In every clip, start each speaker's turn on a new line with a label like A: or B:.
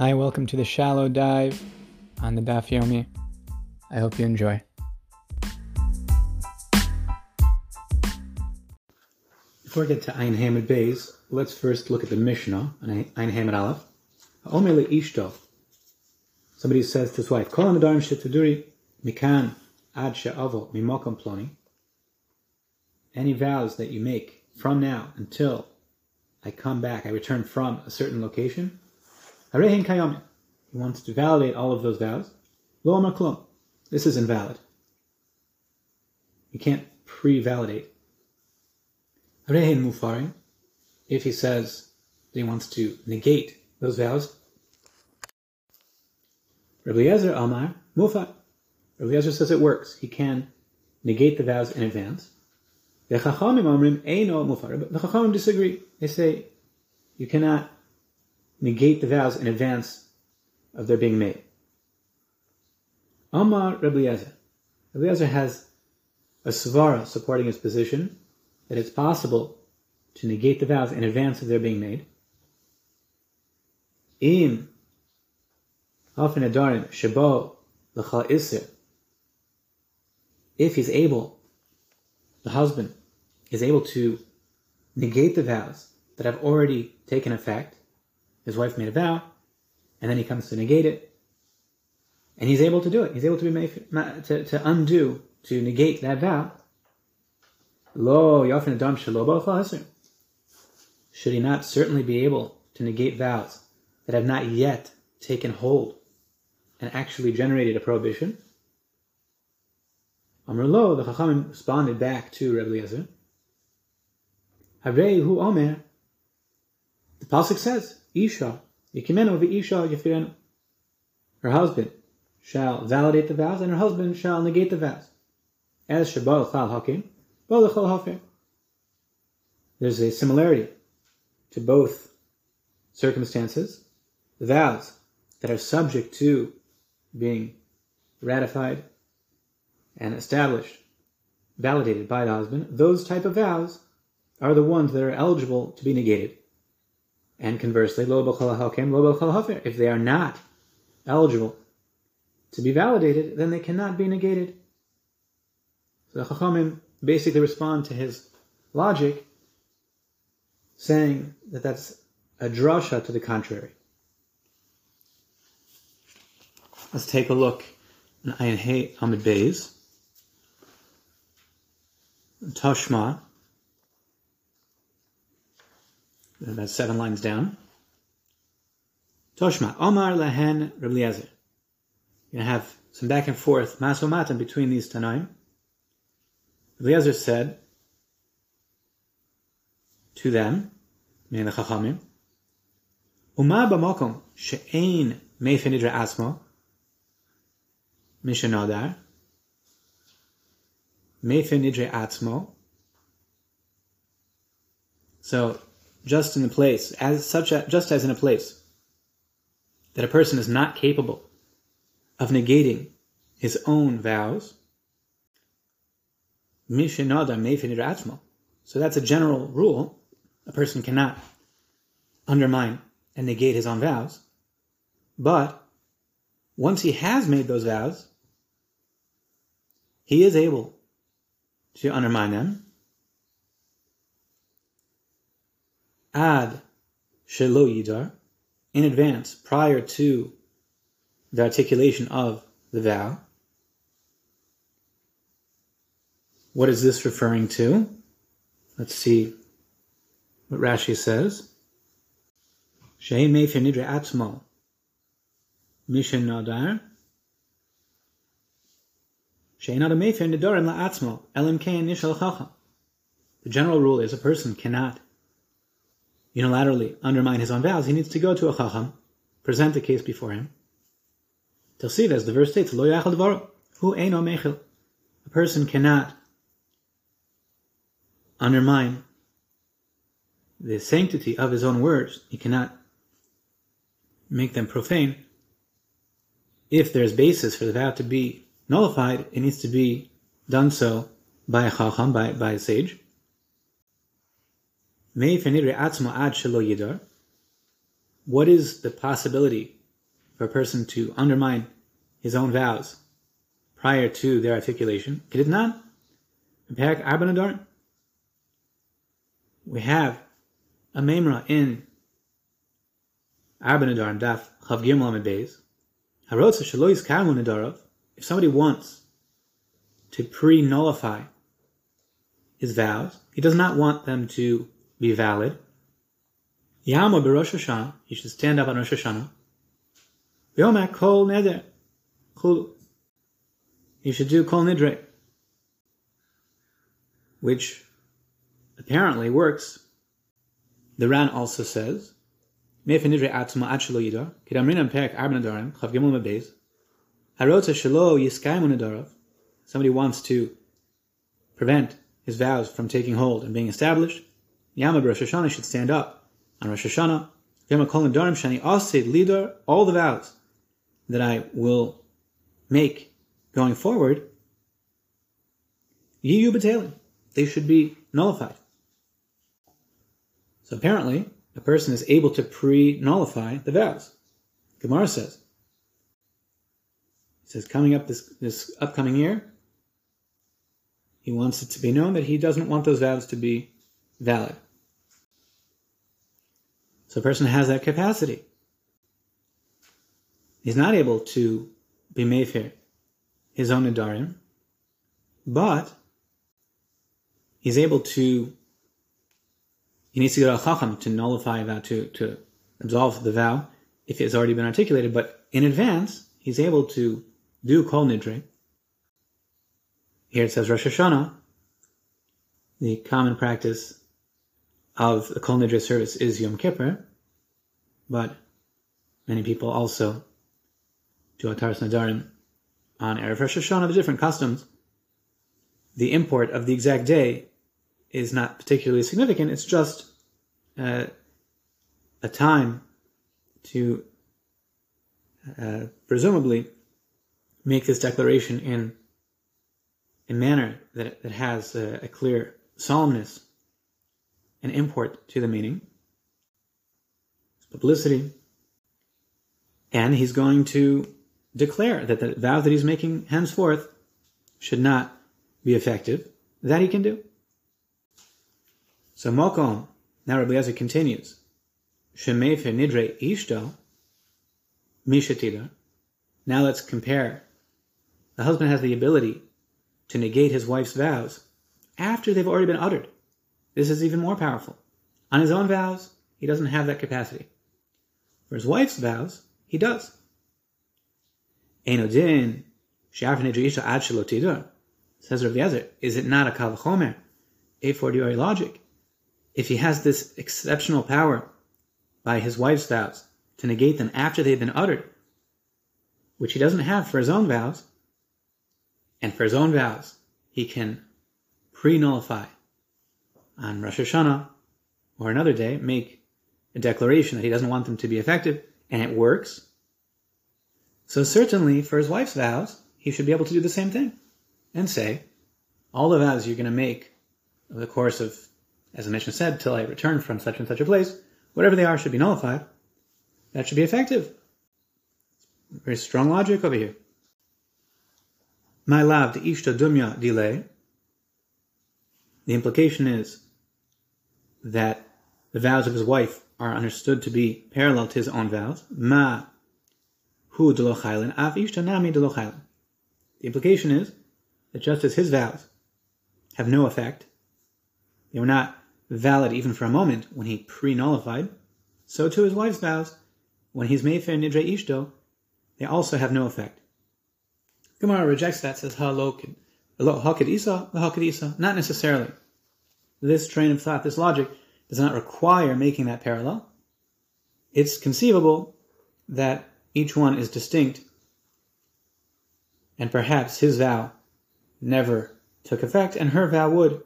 A: Hi, welcome to the shallow dive on the Daf Yomi. I hope you enjoy. Before I get to Ein Hamid Bays, let's first look at the Mishnah on Ein Hamid Aleph. Omer ishto. Somebody says to his wife, Kol amidarim shetaduri mikan ad she'avo mimokam ploni. Any vows that you make from now until I come back, I return from a certain location, Harehin kayomi. He wants to validate all of those vows. Lo amar. This is invalid. You can't pre-validate. Harehin mufarin. If he says that he wants to negate those vows. Rabbi Eliezer Amar Mufar. Rabbi Eliezer says it works. He can negate the vows in advance. The Chachamim Amrim Eino Mufar. The Chachamim disagree. They say you cannot negate the vows in advance of their being made. Amar Rabbi Eliezer. Has a svara supporting his position that it's possible to negate the vows in advance of their being made. Im often adarim shabo l'chal isir. If he's able, the husband is able to negate the vows that have already taken effect. His wife made a vow, and then he comes to negate it, and he's able to do it. He's able to be to, to undo to negate that vow. Lo yafin adam shelo Should he not certainly be able to negate vows that have not yet taken hold and actually generated a prohibition? Amrlo, the Chachamim responded back to Rebbe Eliezer. Harei hu omer. Pasuk says, "Isha yikimenu v'isha yafirenu." Her husband shall validate the vows, and her husband shall negate the vows. As shabal chal hakim, chal hafir. There's a similarity to both circumstances. The vows that are subject to being ratified and established, validated by the husband, those type of vows are the ones that are eligible to be negated. And conversely, if they are not eligible to be validated, then they cannot be negated. So the Chachamim basically respond to his logic, saying that that's a drasha to the contrary. Let's take a look in Ayin Hey Amid Beis. Tashma, about seven lines down. Toshma, Omar Lehen Rabbi You're going to have some back and forth, masomatan, between these Tanaim. Rabbi said to them, meaning the Chachamim, Uma b'mokom she'ein meifenidra asmo, mishanadar, meifenidra atzmo. So just in a place, as such a, just as in a place that a person is not capable of negating his own vows, so that's a general rule. A person cannot undermine and negate his own vows. But once he has made those vows, he is able to undermine them ad shelo yidar, in advance, prior to the articulation of the vow. What is this referring to? Let's see what Rashi says. Shei mefer nidre atmo mishen nadar. The general rule is a person cannot unilaterally undermine his own vows, he needs to go to a chacham, present the case before him. Tilsiv, as the verse states, lo yachal dvaro, hu eino mechil. A person cannot undermine the sanctity of his own words. He cannot make them profane. If there's basis for the vow to be nullified, it needs to be done so by a chacham, by, by a sage. What is the possibility for a person to undermine his own vows prior to their articulation. We have a memra in Arbanadar and Daf Chav Gimel Beis. Harotza Shalois Karmu Nadarov. If somebody wants to pre-nullify his vows, he does not want them to be valid. Yama Rosh Hashanah, he should stand up on Rosh Hashanah. Yomak Kol Neder. He should do Kol Nidre. Which apparently works. The Ran also says, Mefa Nidre Atzma Achelo Yidar, Kidamrinam Perek Arban Adarim, Chav Gimel Mabez, Harotza Nadarov. Somebody wants to prevent his vows from taking hold and being established. Yama Rosh Hashanah should stand up on Rosh Hashanah. Yama Kol Nadarim Shani Asid Lidar, all the vows that I will make going forward, Yiyu Batalim. They should be nullified. So apparently, a person is able to pre-nullify the vows. Gemara says. He says, coming up this, this upcoming year, he wants it to be known that he doesn't want those vows to be valid. So a person has that capacity. He's not able to be Mayfair, his own Nadarim, but he's able to, he needs to go to a Chacham to nullify that, to, to absolve the vow if it's already been articulated, but in advance, he's able to do Kol Nidre. Here it says Rosh Hashanah, the common practice of the Kol Nidre service is Yom Kippur, but many people also to Ataras Nadarim on Erev Rosh Hashanah, the different customs, the import of the exact day is not particularly significant. It's just uh, a time to uh, presumably make this declaration in a manner that, that has a, a clear solemnness and import to the meaning. Publicity. And he's going to declare that the vow that he's making henceforth should not be effective, that he can do. So Mokom, now Rabbi Eliezer continues, Shemefer nidre ishto, mishatida. Now let's compare. The husband has the ability to negate his wife's vows after they've already been uttered. This is even more powerful. On his own vows, he doesn't have that capacity. For his wife's vows, he does. Enodin, Ad Says Rav Eliezer, is it not a Kavachomer, a fortiori logic? If he has this exceptional power by his wife's vows to negate them after they've been uttered, which he doesn't have for his own vows, and for his own vows, he can pre-nullify on Rosh Hashanah or another day, make a declaration that he doesn't want them to be effective, and it works, so certainly for his wife's vows, he should be able to do the same thing and say, all the vows you're going to make over the course of, as the mission said, till I return from such and such a place, whatever they are should be nullified. That should be effective. Very strong logic over here. My love, the ishta dumya delay. The implication is that the vows of his wife are understood to be parallel to his own vows. Ma Hu av ishtanami The implication is that just as his vows have no effect, they were not valid even for a moment when he pre-nullified, so too his wife's vows, when he's made for nidre ishto, they also have no effect. Gemara rejects that, says halokid. Hakid Isa, Hakid Isa. Not necessarily. This train of thought, this logic, does not require making that parallel. It's conceivable that each one is distinct, and perhaps his vow never took effect, and her vow would.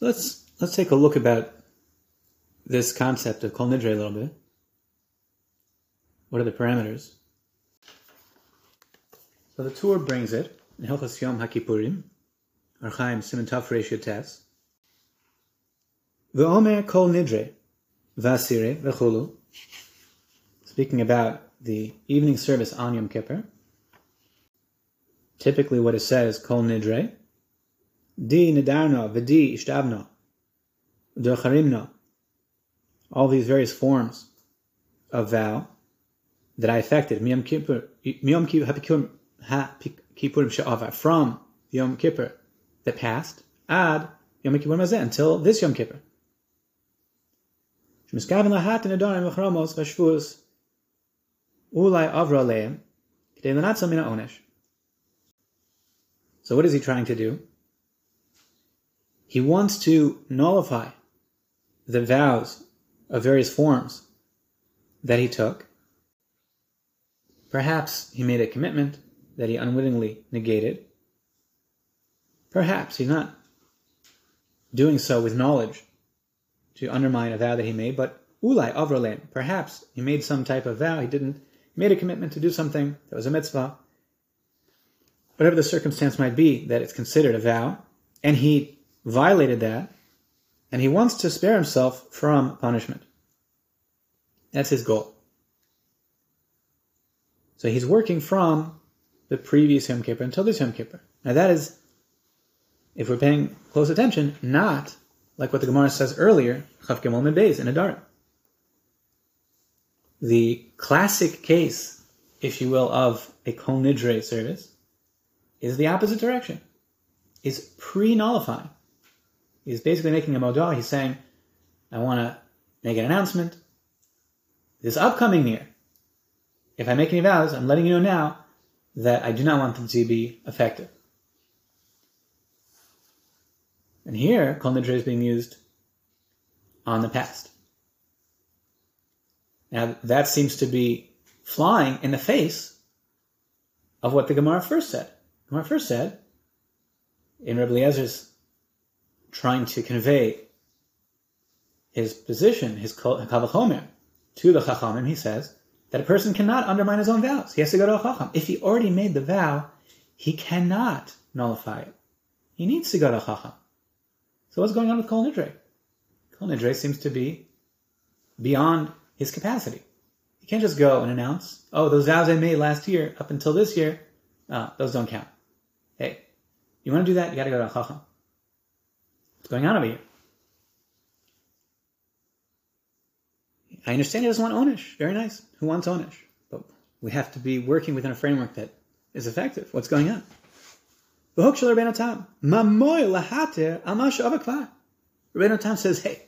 A: Let's let's take a look about this concept of Kol Nidre a little bit. What are the parameters? So the Tur brings it in Hilchas Yom HaKippurim, Archaim Simon Taf Ratio Tes. V'omer Kol Nidre, Vasire, V'chulu, speaking about the evening service on Yom Kippur. Typically, what is said is Kol Nidre, Di Nidarno, Vedi Ishtabno, Docharimno, all these various forms of vow that I effected, Miyom Kippur, Miyom Kippurim Sha'ava, from Yom Kippur that passed, Ad Yom Kippur Mazeh, until this Yom Kippur. Lahat in v'chromos v'shvus avra leim k'dei l'natzal. So what is he trying to do? He wants to nullify the vows of various forms that he took. Perhaps he made a commitment that he unwittingly negated. Perhaps he's not doing so with knowledge to undermine a vow that he made, but ulai avralen, perhaps he made some type of vow, he didn't, he made a commitment to do something that was a mitzvah. Whatever the circumstance might be, that it's considered a vow, and he violated that, and he wants to spare himself from punishment. That's his goal. So he's working from the previous Yom Kippur until this Yom Kippur. Now that is, if we're paying close attention, not like what the Gemara says earlier, Chav Gimel Beis in Adar. The classic case, if you will, of a Kol Nidre service is the opposite direction. Is pre-nullifying. He's basically making a modal. He's saying, I want to make an announcement. This upcoming year, if I make any vows, I'm letting you know now that I do not want them to be effective. And here, Kol Nidre is being used on the past. Now, that seems to be flying in the face of what the Gemara first said. Gemara first said, in Rebbe Eliezer's trying to convey his position, his kavachomer, to the chachamim, he says that a person cannot undermine his own vows. He has to go to a chacham. If he already made the vow, he cannot nullify it. He needs to go to a chacham. So what's going on with Kol Nidre? Kol Nidre seems to be beyond his capacity. He can't just go and announce, oh, those vows I made last year up until this year, uh, those don't count. Hey, you want to do that? You got to go to chacham. What's going on over here? I understand he doesn't want onish. Very nice. Who wants onish? But we have to be working within a framework that is effective. What's going on? Amash avakvar. Rabbeinu Tam says, hey,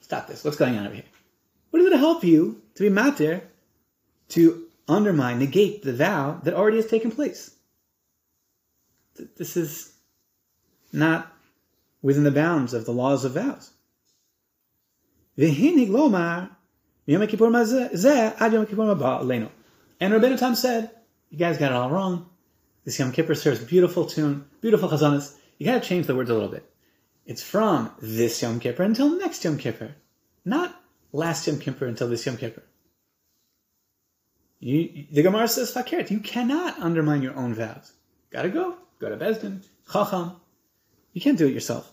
A: stop this. What's going on over here? What is it to help you to be matir to undermine, negate the vow that already has taken place? This is not within the bounds of the laws of vows. And Rabbeinu Tam said, you guys got it all wrong. This Yom Kippur serves beautiful tune, beautiful chazanas. You gotta change the words a little bit. It's from this Yom Kippur until next Yom Kippur, not last Yom Kippur until this Yom Kippur. You, the Gemara says, "Fakert." You cannot undermine your own vows. Gotta go. Go to Bezdin. Chacham. You can't do it yourself.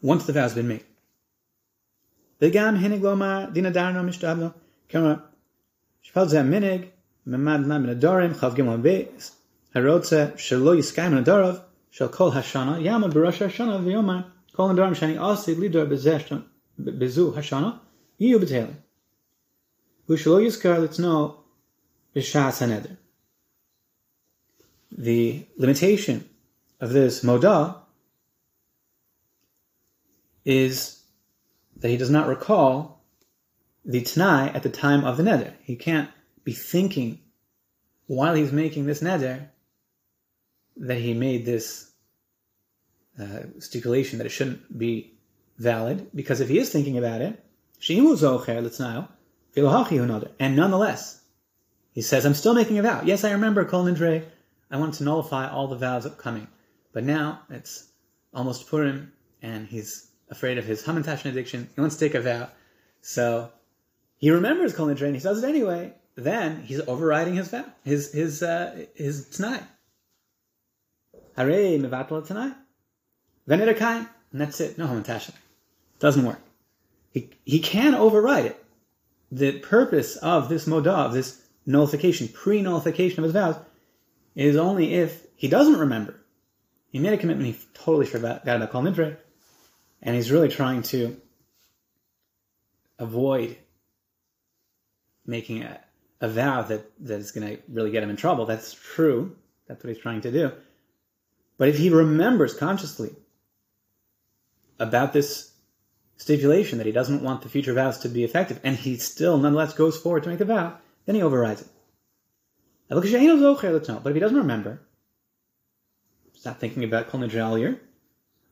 A: Once the vow's been made. V'gam hinig lomar dinadarno mishtabno. Kama. Shpal zeh minig. Memad lam minadorim. Chav gimel beis. הרוצה שלא יסקיים הנדורוב של כל השנה, יעמוד בראש השנה ויאמר כל הנדורים שאני עושה לידור בזו השנה, יהיו בטלים. ושלא יזכר לצנוע בשעס הנדר. The limitation of this moda is that he does not recall the Tanai at the time of the neder. He can't be thinking while he's making this neder that he made this uh, stipulation that it shouldn't be valid, because if he is thinking about it, and nonetheless, he says, I'm still making a vow. Yes, I remember Kol Nidre, I want to nullify all the vows upcoming. But now it's almost Purim, and he's afraid of his hamantash addiction. He wants to take a vow. So he remembers Kol Nidre, and he does it anyway. Then he's overriding his vow, his his uh, his t'nai. Hare mevatel tonight. Venerakai, and that's it. No hamantasha. Doesn't work. He he can override it, the purpose of this modah, of this nullification, pre-nullification of his vows, is only if he doesn't remember. He made a commitment, he totally forgot about Kol Nidre, and he's really trying to avoid making a, a vow that, that is going to really get him in trouble. That's true. That's what he's trying to do. But if he remembers consciously about this stipulation that he doesn't want the future vows to be effective, and he still nonetheless goes forward to make the vow, then he overrides it. But if he doesn't remember, stop thinking about Kol Nidre all year,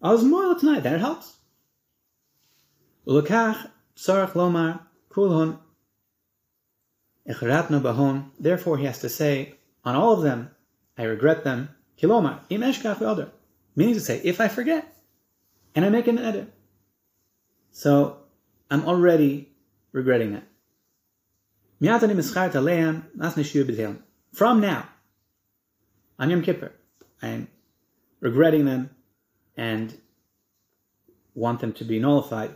A: tonight, then it helps. Therefore, he has to say on all of them, I regret them. Kilomar im eshkach meaning to say, if I forget and I make an edit, so I'm already regretting that. From now, on Yom Kippur, I'm regretting them and want them to be nullified.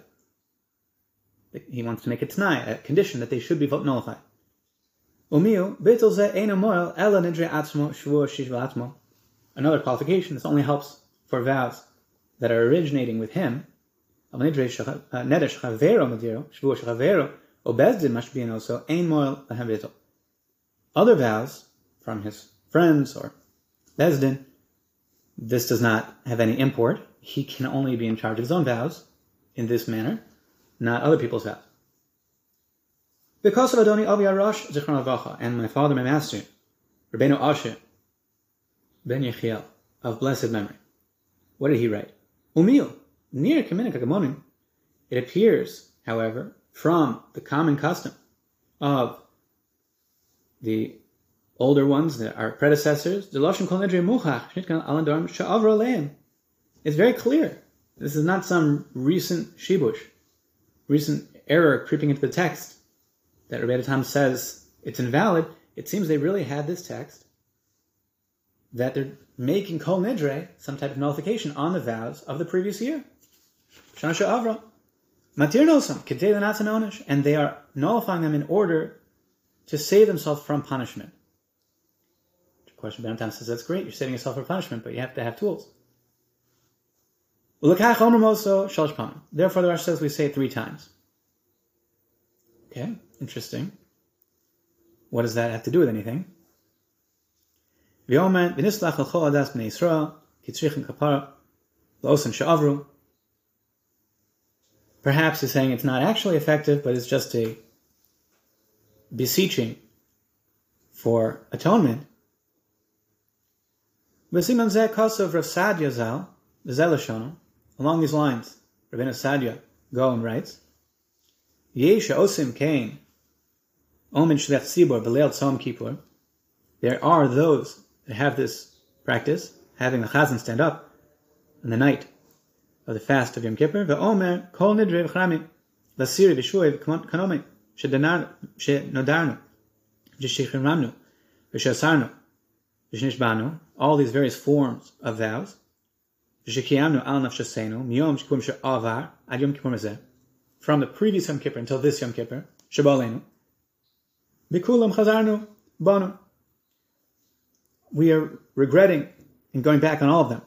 A: He wants to make a t'nai, a condition that they should be nullified. Another qualification, this only helps for vows that are originating with him. Uh, other vows from his friends or Bezdin, this does not have any import. He can only be in charge of his own vows in this manner, not other people's vows. Because of Adoni Avi Arash and my father, my master, Rabbeinu Asher, Ben Yechiel, of blessed memory. What did he write? Umil, near Kaminik It appears, however, from the common custom of the older ones, our predecessors, it's very clear. This is not some recent shibush, recent error creeping into the text that Rabbi Tam says it's invalid. It seems they really had this text that they're making kol nidre, some type of nullification on the vows of the previous year. Shana Avra. Matir nosam, and they are nullifying them in order to save themselves from punishment. Of course, Rabbi says that's great, you're saving yourself from punishment, but you have to have tools. Therefore, the Rosh says we say it three times. Okay, interesting. What does that have to do with anything? Perhaps he's saying it's not actually effective, but it's just a beseeching for atonement. Along these lines, Rabbeinu Sadia Gaon writes, Yesha osim kain, omen shlech tzibor b'leil tzom kippur. There are those that have this practice, having the chazan stand up in the night of the fast of Yom Kippur. Ve'omer kol nidre v'chrami lasiri v'shuay v'kanomi shenodarnu v'shichrimramnu v'shasarnu v'shnishbanu. All these various forms of vows. V'shikiyamnu al nafshasenu miyom shkum she'avar ad Yom Kippur mezeh from the previous Yom Kippur until this Yom Kippur, Shabbalenu, Bikulam Chazarnu Banu. We are regretting and going back on all of them.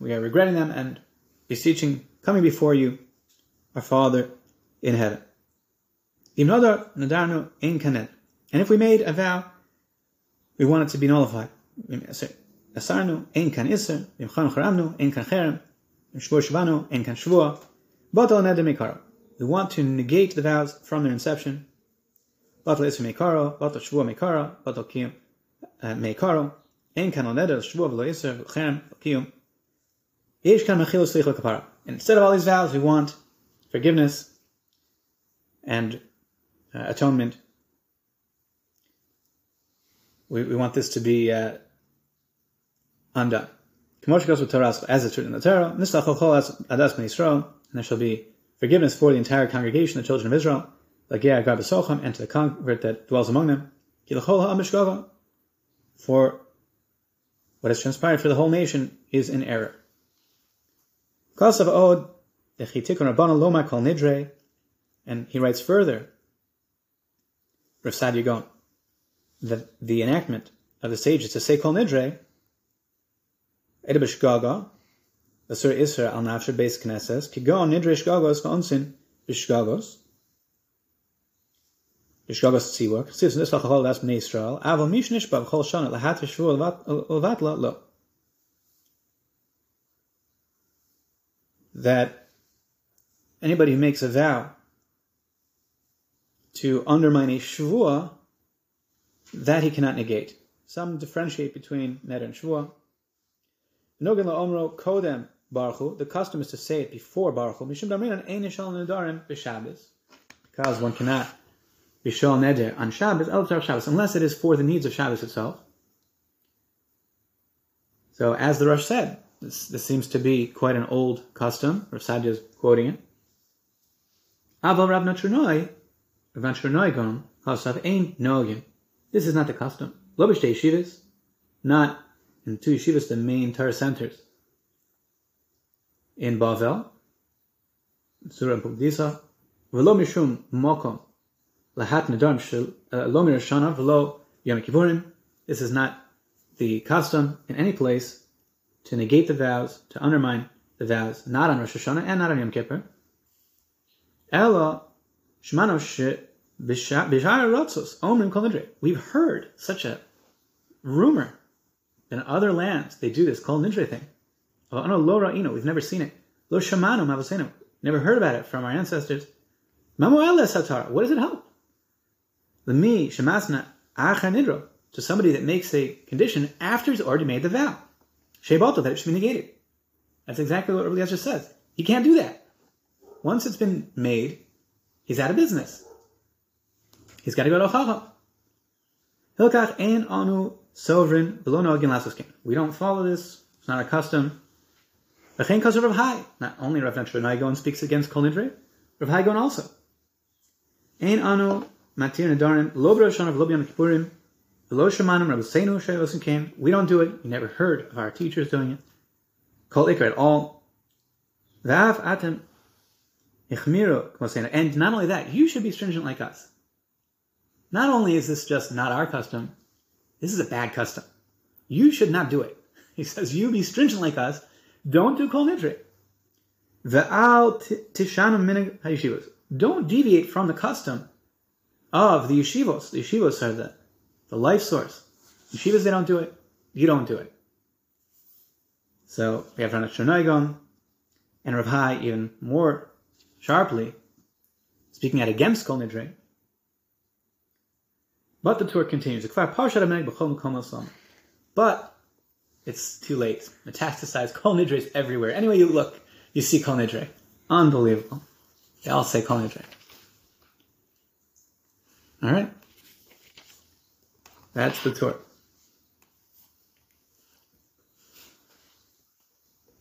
A: We are regretting them and beseeching, coming before you, our Father in heaven. And if we made a vow, we want it to be nullified. We want to negate the vows from their inception. Mekaro, Batal Shvua Mekaro, Batal Kiyum Kan Neder, Shvua Kiyum. Kan Kapara. Instead of all these vows, we want forgiveness and uh, atonement. We, we want this to be uh, undone. As it's written in the Torah, and there shall be forgiveness for the entire congregation, the children of Israel, like Ger Socham, and to the convert that dwells among them. For what has transpired for the whole nation is in error. Chasav od dechitikon rabbana loma kol nidre, and he writes further, Rav Sadia Gaon, the, the enactment of the sages to say kol nidre, Edebish gaga, the Surah Isra al Nafsher base Knesses, Kigon nidre shgagos va'onsin bishgagos, That anybody who makes a vow to undermine a shvua, that he cannot negate. Some differentiate between net and shvua. Nogin la'omro kodem baruchu. The custom is to say it before baruchu. Mishum damrinan ein nedarim b'Shabbos. Because one cannot bishal neder on Shabbos, oh, el Shabbos, unless it is for the needs of Shabbos itself. So, as the Rosh said, this, this seems to be quite an old custom. Rav Sadia is quoting it. Aval Rav Natronoi, Rav Natronoi gon, hasav ein nogin. This is not the custom. Lo b'shtei yeshivas, not in two yeshivas, the main Torah centers. In Bavel, Surah Pugdisa, v'lo mishum mokom, lahat nedarim lo mir shana, v'lo yom kippurim. This is not the custom in any place to negate the vows, to undermine the vows, not on Rosh Hashanah and not on Yom Kippur. Ella shmano We've heard such a rumor in other lands. They do this kol nidre thing. Oh, lo Ra'ino. We've never seen it. Lo shamanu Never heard about it from our ancestors. What does it help? The me shemasna nidro to somebody that makes a condition after he's already made the vow. Shebalto, that it should be negated. That's exactly what Rabbi says. He can't do that. Once it's been made, he's out of business. He's got to go to Chacham. Hilkach ein anu sovereign below nogin lasoskin. We don't follow this. It's not our custom. V'chein kazu Rav Hai. Not only Rav Naigon speaks against Kol Nidre, Rav Hai Gon also. Ein anu matir nedarim lo b'roshon of lo b'yom kippurim shemanim Rav Seinu she'osin came. We don't do it. You never heard of our teachers doing it. Kol ikar at all. V'af atem ichmiru And not only that, you should be stringent like us. Not only is this just not our custom, this is a bad custom. You should not do it. He says, you be stringent like us. Don't do kol nidre. Ve'al tishanu minig hayeshivos. Don't deviate from the custom of the yeshivos. The yeshivos are the, the life source. Yeshivas, they don't do it. You don't do it. So we have Rana Shonaigon and Rav Hai even more sharply speaking out against kol nidre. But the Tur continues. But it's too late. Metastasized Kol Nidre is everywhere. Anyway you look, you see Kol Nidre. Unbelievable. They all say Kol Nidre. Alright? That's the Tur.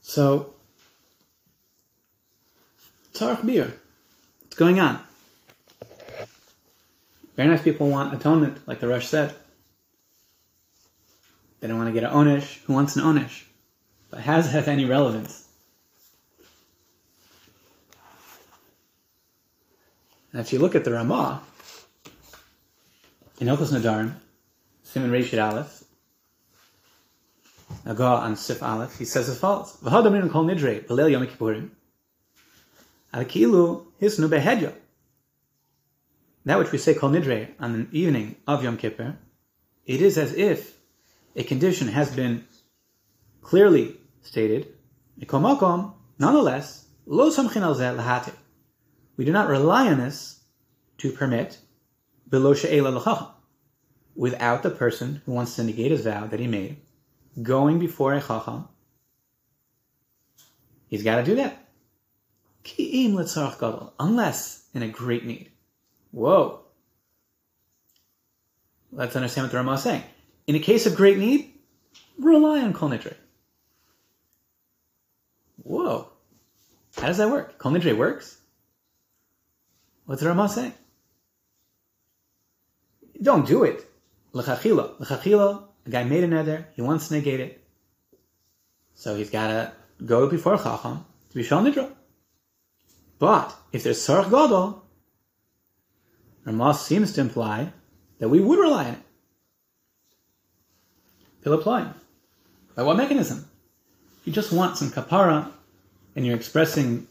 A: So, Tarch beer. What's going on? Very nice people want atonement, like the Rosh said. They don't want to get an onish. Who wants an onish? But has have any relevance? And if you look at the Ramah, in Ilkos Nadarim, Simon Reshid Aleph, Naga on Sif Aleph, he says as follows: "V'hadamrin kol nidre b'leil Yom Kippurim, al hisnu behedya." that which we say kol nidre on the evening of Yom Kippur, it is as if a condition has been clearly stated. Nonetheless, lo lahate. We do not rely on this to permit below she'ela without the person who wants to negate his vow that he made going before a chacham. He's got to do that. Unless in a great need. Whoa. Let's understand what the Rama is saying. In a case of great need, rely on Kol Nidre. Whoa. How does that work? Kol Nidre works? What's the Rama saying? Don't do it. L'chachila. L'chachila, a guy made a nether, he wants to negate it. So he's got to go before Chacham to be Shal Nidra. But if there's Sarach Gadol, Ramah seems to imply that we would rely on it. They'll apply. By what mechanism? You just want some kapara and you're expressing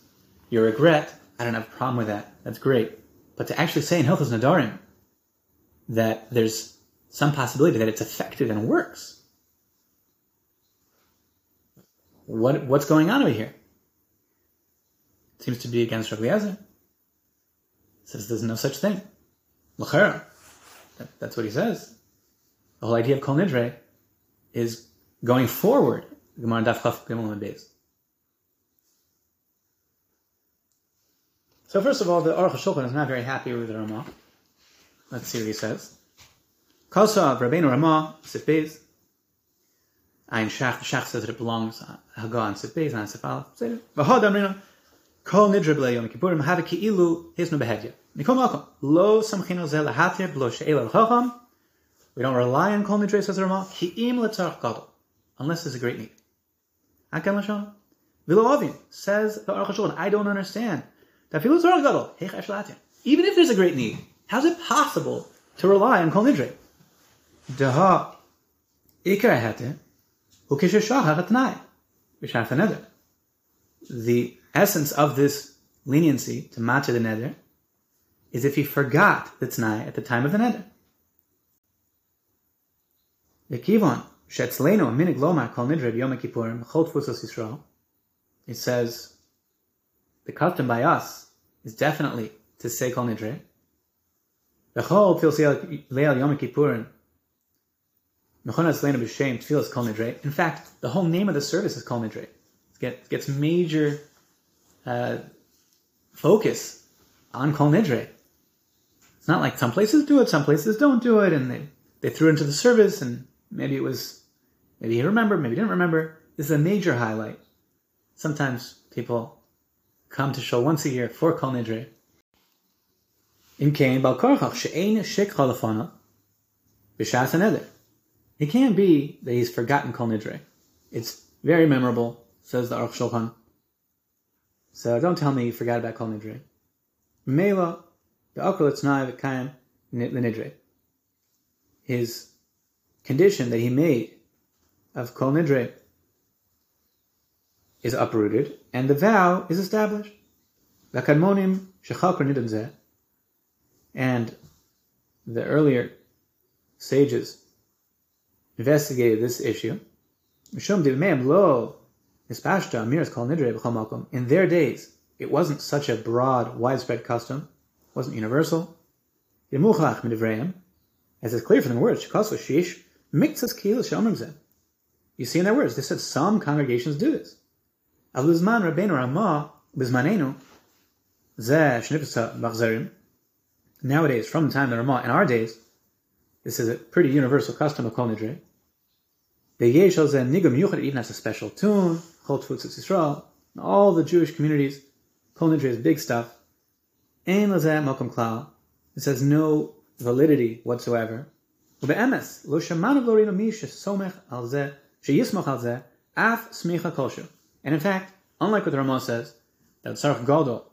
A: your regret. I don't have a problem with that. That's great. But to actually say in Hilchos Nadarim that there's some possibility that it's effective and works. What, what's going on over here? Seems to be against Rabbi. Says there's no such thing. L'chera. That, that's what he says. The whole idea of Kol Nidre is going forward. Gemara Daf Chaf Beis. So first of all, the Aruch HaShulchan is not very happy with the Ramah. Let's see what he says. Kasa of Rabbeinu Ramah, Sif Beis. Ein Shach, Shach says that it belongs Haga on Sif Beis, and Sif Aleph. V'hod Amrina, Kol Nidre B'lei Yom Kippurim, Hava Ki'ilu, Hisnu Behedya. Nikom Malkom, Lo Samchino Zel Lahatir, B'lo She'el Al-Chacham, we don't rely on Kol Nidre, says the Ramah, Ki'im L'tzarech Gadol, unless there's a great need. Akan Lashon, V'lo Ovin, says the Aruch HaShulchan, I don't understand. Even if there's a great need, how's it possible to rely on Kol Nidre? Daha Bishaf Neder. The essence of this leniency to matter the Neder is if he forgot the Tnai at the time of the Neder. The Kivon, Shetzleno, Minig Lomar, Kol Nidre, Yom Kippurim, Chol Yisrael, it says, the custom by us is definitely to say Kol Nidre. B'chol tfil leil Yom Kippurim. In fact, the whole name of the service is Kol Nidre. It gets, major uh, focus on Kol Nidre. It's not like some places do it, some places don't do it, and they, they threw it into the service, and maybe it was, maybe he remembered, maybe he didn't remember. This is a major highlight. Sometimes people come to show once a year for Kol Nidre. In Kain, Bal Korchach, She'ein Shek Chalafana, B'Shas Neder. It can't be that he's forgotten Kol Nidre. It's very memorable, says the Aruch Shulchan. So don't tell me you forgot about Kol Nidre. Mela, the Akal Etznai V'Kayim Nidre. His condition that he made of Kol Nidre is uprooted, and the vow is established. And the earlier sages investigated this issue. In their days, it wasn't such a broad, widespread custom, it wasn't universal. As is clear from the words, you see in their words, they said some congregations do this. Nowadays, from the time of the Ramah, in our days, this is a pretty universal custom of Kol Nidre even has a special tune, all the Jewish communities, Kol Nidre is big stuff. This has no validity whatsoever. And in fact, unlike what Ramon says, that Sarach Gadol,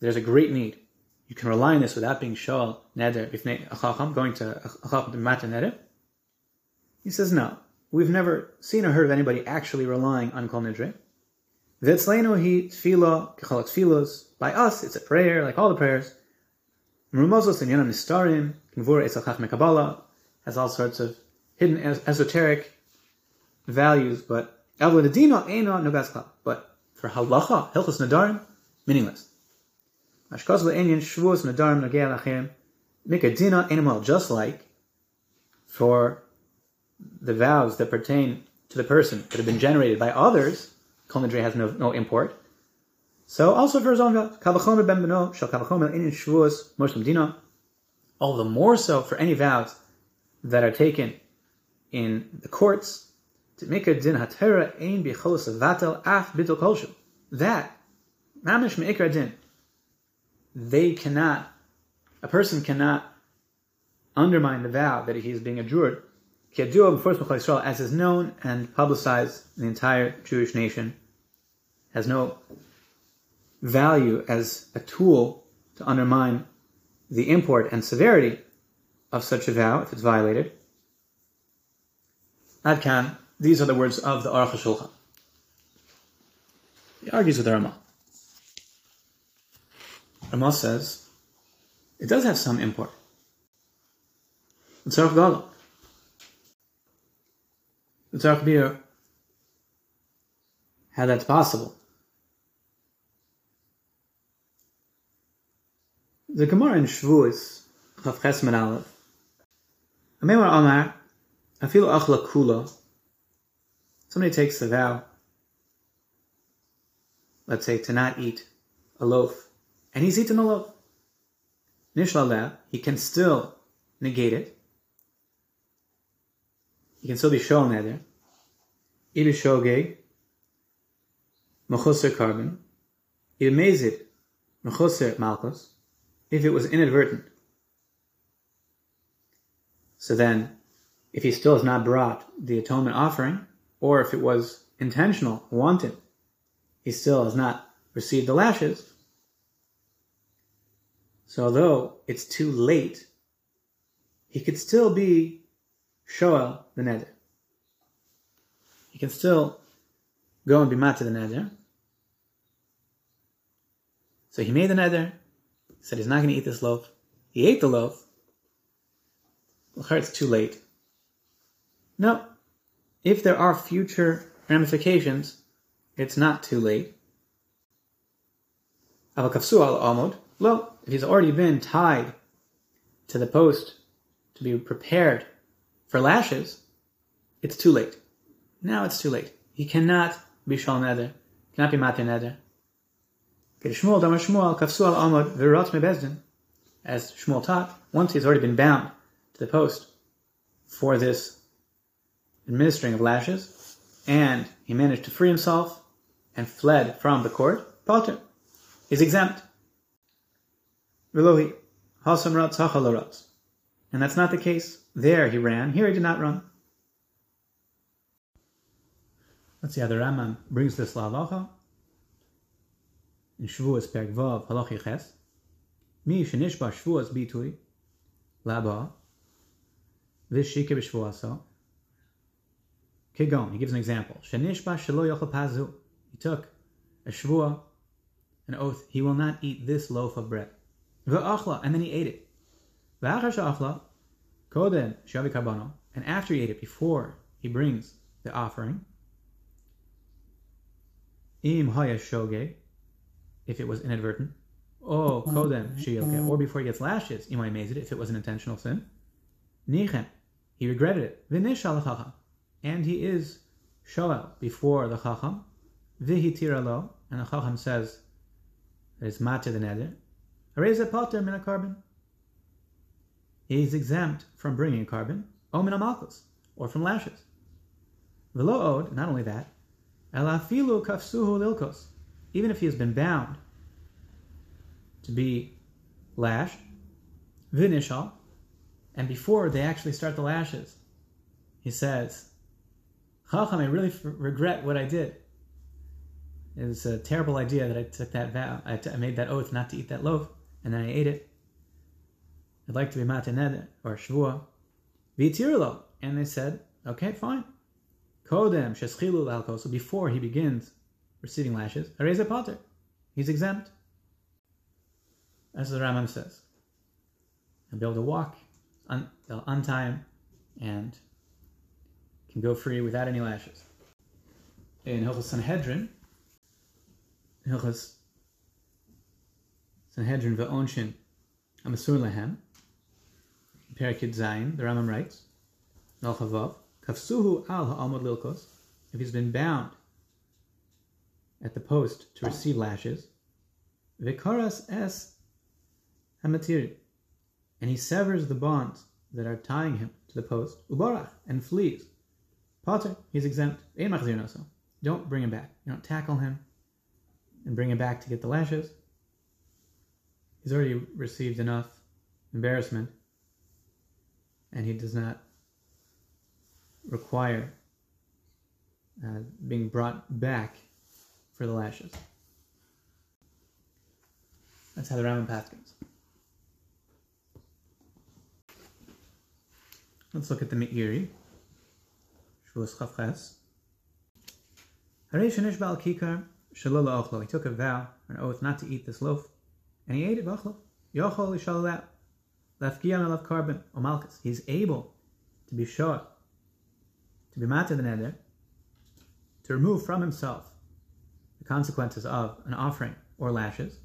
A: there's a great need. You can rely on this without being shal neder, if going to achacham to mata neder. He says no. We've never seen or heard of anybody actually relying on kol nidre. V'etzleinu he tefillah kechalak tefillos. By us, it's a prayer like all the prayers. Merumozos and yanam nistarim kinvur etzachach mekabala has all sorts of hidden esoteric values, but but for halacha, hilchos nadarim, meaningless. Mashkos le'enyan shvuos nadarim nagei lachem, mikadina animal, just like for the vows that pertain to the person that have been generated by others, kol Nidre has no, no import. So also for his own vows, kavachomer ben beno, shal kavachomer enyan shvuos moshlim dina, all the more so for any vows that are taken in the courts, to make a din hatera ein bicholos vatel af bitul kolshu. That mamish meikra din. They cannot, a person cannot undermine the vow that he is being adjured. As is known and publicized in the entire Jewish nation, has no value as a tool to undermine the import and severity of such a vow if it's violated. Adkan, these are the words of the Aruch HaShulchan. He argues with the Ramah. Ramah says, it does have some import. The Tzarech Gadol. The Tzarech Bir, how that's possible. The Gemara in Shavuos, Chav Chesman Aleph, Amemar Amar, Afilu Achla Kula, somebody takes a vow, let's say to not eat a loaf, and he's eaten a loaf. Nishlala, he can still negate it. He can still be shown there. Ilu shoge, mechusser korban, ilu mezid, mechusser malchus, if it was inadvertent. So then, if he still has not brought the atonement offering, or if it was intentional, wanted, he still has not received the lashes. So although it's too late, he could still be Shoel the Neder. He can still go and be Mata the Neder. So he made the Neder, said he's not going to eat this loaf. He ate the loaf. Well, it's too late. No. If there are future ramifications, it's not too late. Avakafsu al amod. Lo, if he's already been tied to the post to be prepared for lashes, it's too late. Now it's too late. He cannot be shal neder, cannot be matir neder. As Shmuel taught. Once he's already been bound to the post for this administering of lashes, and he managed to free himself and fled from the court, Patur is exempt. Velohi, Hasam Ratz, And that's not the case. There he ran, here he did not run. Let's see how the Rambam brings this la'alacha. In Shavuos Perk Vav Halachi Ches. Mi shenishba Shavuos bitui laba v'shike b'Shavuoso. Kigon, he gives an example. Shenishba shelo yochel pazu. He took a Shavuah, an oath, he will not eat this loaf of bread. V'achla, and then he ate it. Koden shavi and after he ate it, before he brings the offering, im shoge, if it was inadvertent, oh koden shiyilke, or before he gets lashes, im it if it was an intentional sin, nichem, he regretted it, v'nishal chacham, and he is shoel before the chacham, v'hitira lo, and the chacham says, it's matir the neder, Reza patur min a korban. He is exempt from bringing korban, o min malchus, or from lashes. Velo od, not only that, elafilu kafsuhu lilkos, even if he has been bound to be lashed, vinishal, and before they actually start the lashes, he says, Chacham, I really f- regret what I did. It was a terrible idea that I took that vow. I, t- I made that oath not to eat that loaf and then I ate it. I'd like to be mataned or shvua. V'tirlo. And they said, okay, fine. Kodem sheschilu lalko. So before he begins receiving lashes, a patur. He's exempt. As the Rambam says. He'll be able to walk, un- they'll untie him, and can go free without any lashes. In Hilchos Sanhedrin, Hilchos Sanhedrin ve'onshin amasur lehem. Perakid Zayin, the Rambam writes, Al Chavav, kafsuhu al ha'amod lilkos, if he's been bound at the post to receive lashes, vikaras es hamatir, and he severs the bonds that are tying him to the post, ubarach, and flees. Patur, he's exempt. Don't bring him back. You don't tackle him and bring him back to get the lashes he's already received enough embarrassment and he does not require uh, being brought back for the lashes. That's how the Rambam paskins. Let's look at the Meiri. Shavuos Chavches. Haresh Bal Kikar Shalala Ochlo. He took a vow, an oath, not to eat this loaf, and he ate it. Vachlo. Yochol Yishal Lafkiyam Elav Korban Omalkas. He's able to be shot, to be matter the neder, to remove from himself the consequences of an offering or lashes.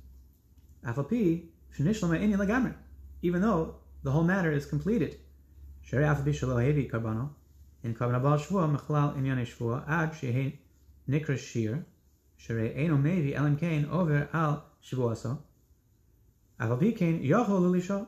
A: Afapi Shanishlam Inni Lagamri. Even though the whole matter is completed. Shari Afapi Shalohevi Karbano. In Karbon Abal Shvua Mechlal Inyan Shvua Ad Shehe Nikra Shir. Shari Eino Mevi Elim Kain over Al Shvuaso. Afapi Kain Yochol Lulisho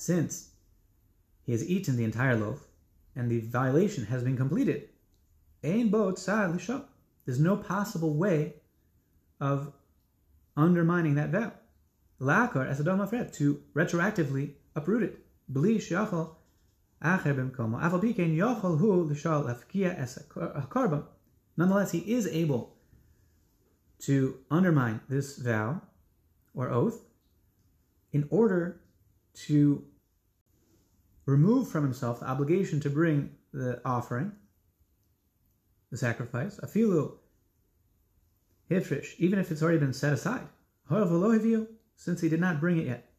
A: since he has eaten the entire loaf and the violation has been completed. There's no possible way of undermining that vow. Lakar as a dom to retroactively uproot it. Bleashyochel acherbimcomo afin Yocholhu Lishal Afkia esa karba. Nonetheless, he is able to undermine this vow or oath in order to remove from himself the obligation to bring the offering, the sacrifice, afilu hifrish, even if it's already been set aside. Since he did not bring it yet.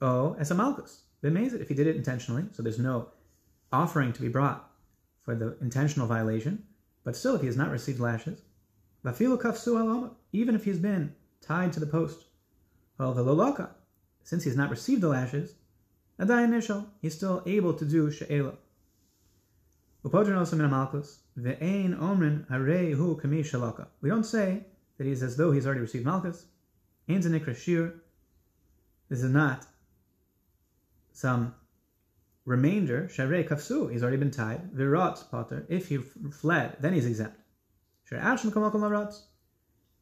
A: Oh, as a malchus, b'mezid, if he did it intentionally, so there's no offering to be brought for the intentional violation, but still, if he has not received lashes, even if he's been tied to the post, since he has not received the lashes, Adai initial, he's still able to do she'ela. Upodrin also min malchus, ve'ein omrin harei hu kami shalaka. We don't say that he's as though he's already received malchus. Ein zenikra shir. This is not some remainder. Sharei kafsu, he's already been tied. Virat patur, if he fled, then he's exempt.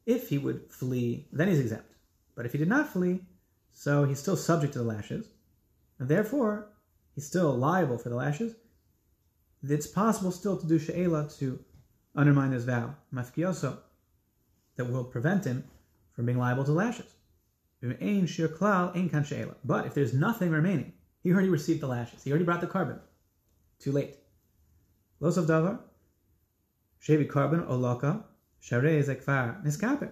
A: If he would flee, then he's exempt. But if he did not flee, so he's still subject to the lashes and therefore he's still liable for the lashes. It's possible still to do she'ela to undermine his vow, mafkioso, that will prevent him from being liable to lashes. But if there's nothing remaining, he already received the lashes. He already brought the korban. Too late. Los of davar, shevi korban oloka, share zekvar niskaper.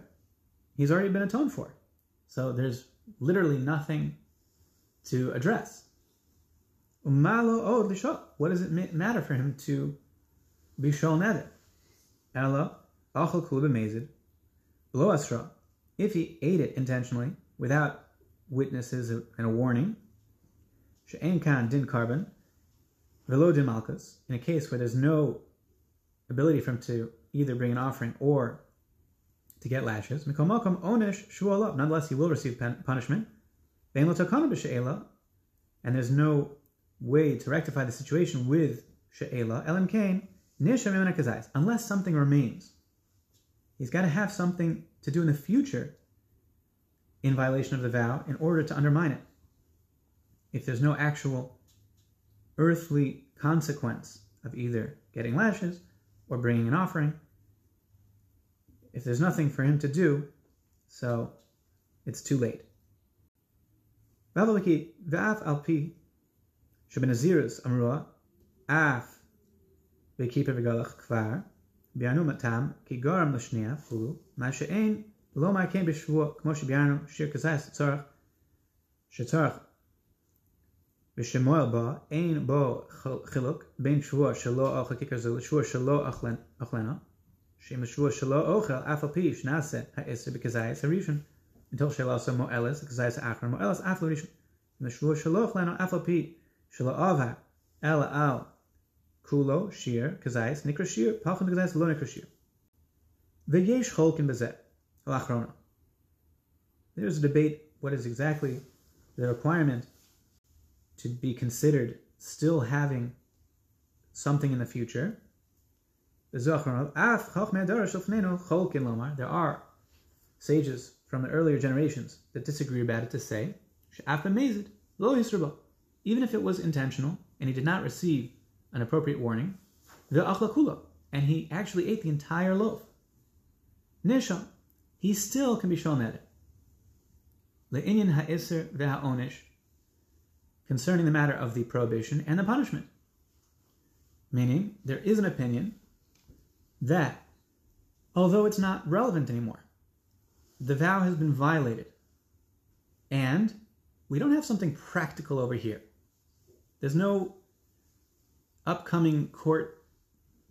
A: He's already been atoned for. So there's literally nothing to address. Umalo od lishot. What does it matter for him to be shol neder? Ella achol kula b'mezid below asra. If he ate it intentionally without witnesses and a warning, she'en kan din korban velo din malchus. In a case where there's no ability for him to either bring an offering or to get lashes, mikomakom onish shualab. Nonetheless, he will receive punishment and there's no way to rectify the situation with she'ela, elim kain, unless something remains. He's got to have something to do in the future in violation of the vow in order to undermine it. If there's no actual earthly consequence of either getting lashes or bringing an offering, if there's nothing for him to do, so it's too late. Vavavaki v'af al pi shebenazirus amrua af v'kipa v'galach kvar bianu matam ki garam l'shnia fulu ma she'en lo ma ken b'shvua kmo shebianu shir kazayas tzarach shetzarach ושמואל בה, אין בו חילוק בין שבוע שלא אוכל כיכר זו לשבוע שלא אוכלנה, שאם השבוע שלא אוכל, אף על פי שנעשה העשר בכזייס הראשון, until mo'eles, because that's after mo'eles, after rishon. Meshvur shaloch lano afapi, shelo ava, el al, kulo, shir, kazais, nikra shir, pachon kazais, lo nikra shir. V'yesh cholkin bezet, lachrona. There's a debate what is exactly the requirement to be considered still having something in the future. There are sages from the earlier generations that disagree about it to say, even if it was intentional and he did not receive an appropriate warning, and he actually ate the entire loaf. Nisham, he still can be shown at it. Le'inyan ha'isr ve'ha'onish, concerning the matter of the prohibition and the punishment. Meaning, there is an opinion that, although it's not relevant anymore, the vow has been violated, and we don't have something practical over here. There's no upcoming court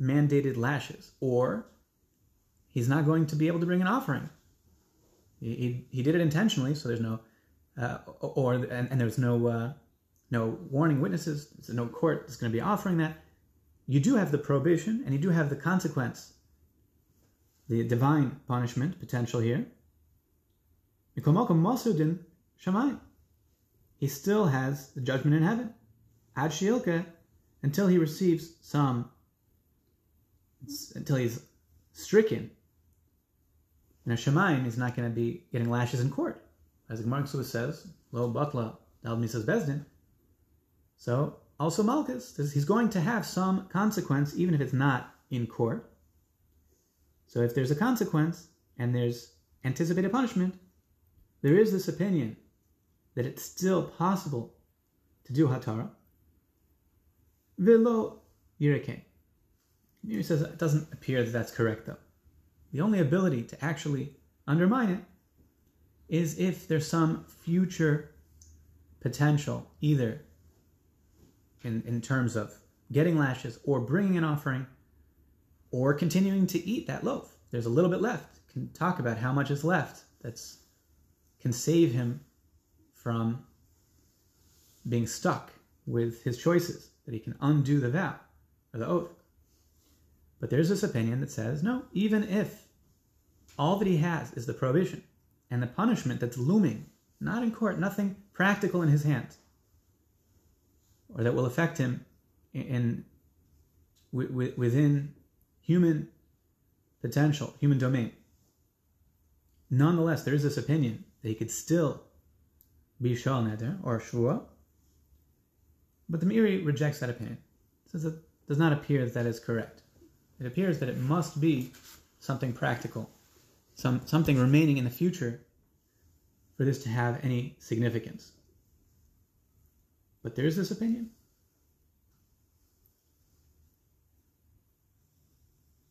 A: mandated lashes, or he's not going to be able to bring an offering. He, he, he did it intentionally, so there's no, uh, or and, and there's no uh, no warning witnesses. There's no court that's going to be offering that. You do have the prohibition, and you do have the consequence, the divine punishment potential here. He still has the judgment in heaven. Ad shiilke, until he receives some, until he's stricken and a Shemaim is not going to be getting lashes in court. As the Gemara says, Lo Batla, Dalmi says Bezdin. So, also Malchus, he's going to have some consequence, even if it's not in court. So, if there's a consequence and there's anticipated punishment, there is this opinion that it's still possible to do Hatara. Vilo Yirike. He says it doesn't appear that that's correct though the only ability to actually undermine it is if there's some future potential, either in, in terms of getting lashes or bringing an offering or continuing to eat that loaf. There's a little bit left. Can talk about how much is left that's can save him from being stuck with his choices, that he can undo the vow or the oath. But there's this opinion that says, no, even if all that he has is the prohibition and the punishment that's looming, not in court, nothing practical in his hands, or that will affect him in, in within human potential, human domain. Nonetheless, there is this opinion he could still be shal neder or shvua, but the Meiri rejects that opinion. Says it does not appear that that is correct. It appears that it must be something practical, some something remaining in the future for this to have any significance. But there's this opinion.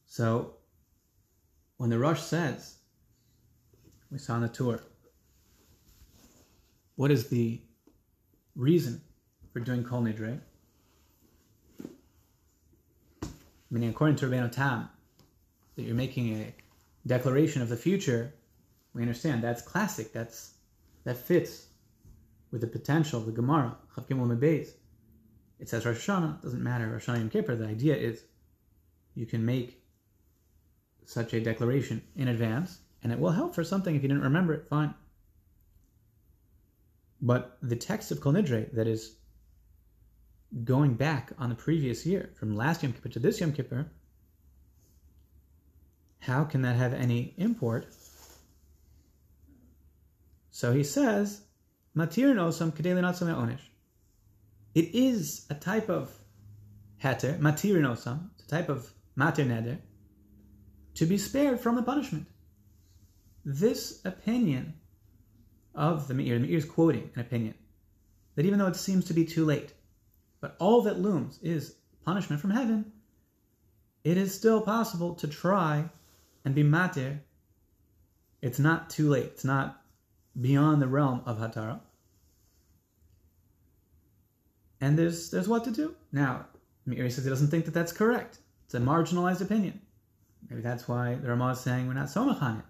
A: So when the Rosh says, we saw on the Tur, what is the reason for doing Kol Nidre? Meaning, according to Rabbeinu Tam, that you're making a declaration of the future, we understand that's classic. That's that fits with the potential of the Gemara. It says Rosh Hashanah, doesn't matter, Rosh Hashanah Yom Kippur. The idea is you can make such a declaration in advance, and it will help for something. If you didn't remember it, fine. But the text of Kol Nidre that is going back on the previous year, from last Yom Kippur to this Yom Kippur, how can that have any import? So he says, Matir nosam onish. It is a type of heter, matir nosam, it's a type of matir neder, to be spared from the punishment. This opinion of the Meiri, the Meiri is quoting an opinion, that even though it seems to be too late, but all that looms is punishment from heaven, it is still possible to try and be matir, it's not too late. It's not beyond the realm of hatara. And there's there's what to do. Now, Meiri says he doesn't think that that's correct. It's a marginalized opinion. Maybe that's why the Ramah is saying we're not somach on it,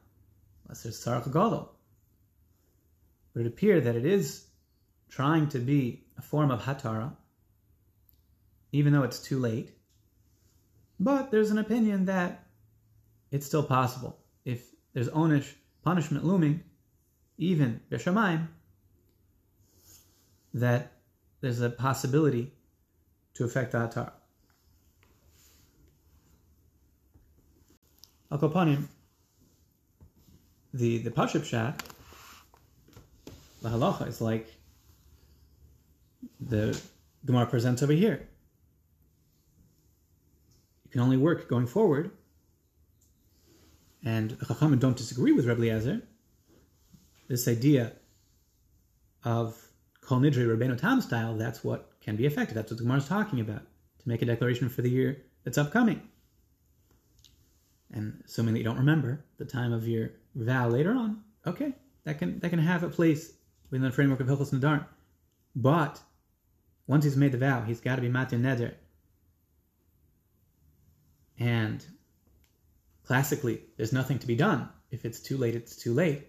A: unless there's sarach gadol. But it appears that it is trying to be a form of hatara, even though it's too late. But there's an opinion that it's still possible. If there's onish punishment looming, even B'Shamayim, that there's a possibility to affect the Hatar. Al Kopanim, the, the Pashib Shat, the halacha is like the Gemara presents over here. You can only work going forward, and the Chachamim don't disagree with Rebbe Eliezer. This idea of Kol Nidre Rabbeinu Tam style, that's what can be effective. That's what the Gemara is talking about, to make a declaration for the year that's upcoming. And assuming that you don't remember the time of your vow later on, okay, that can that can have a place within the framework of Hilchos Nadar. But once he's made the vow, he's got to be Matir Neder. And classically, there's nothing to be done. If it's too late, it's too late.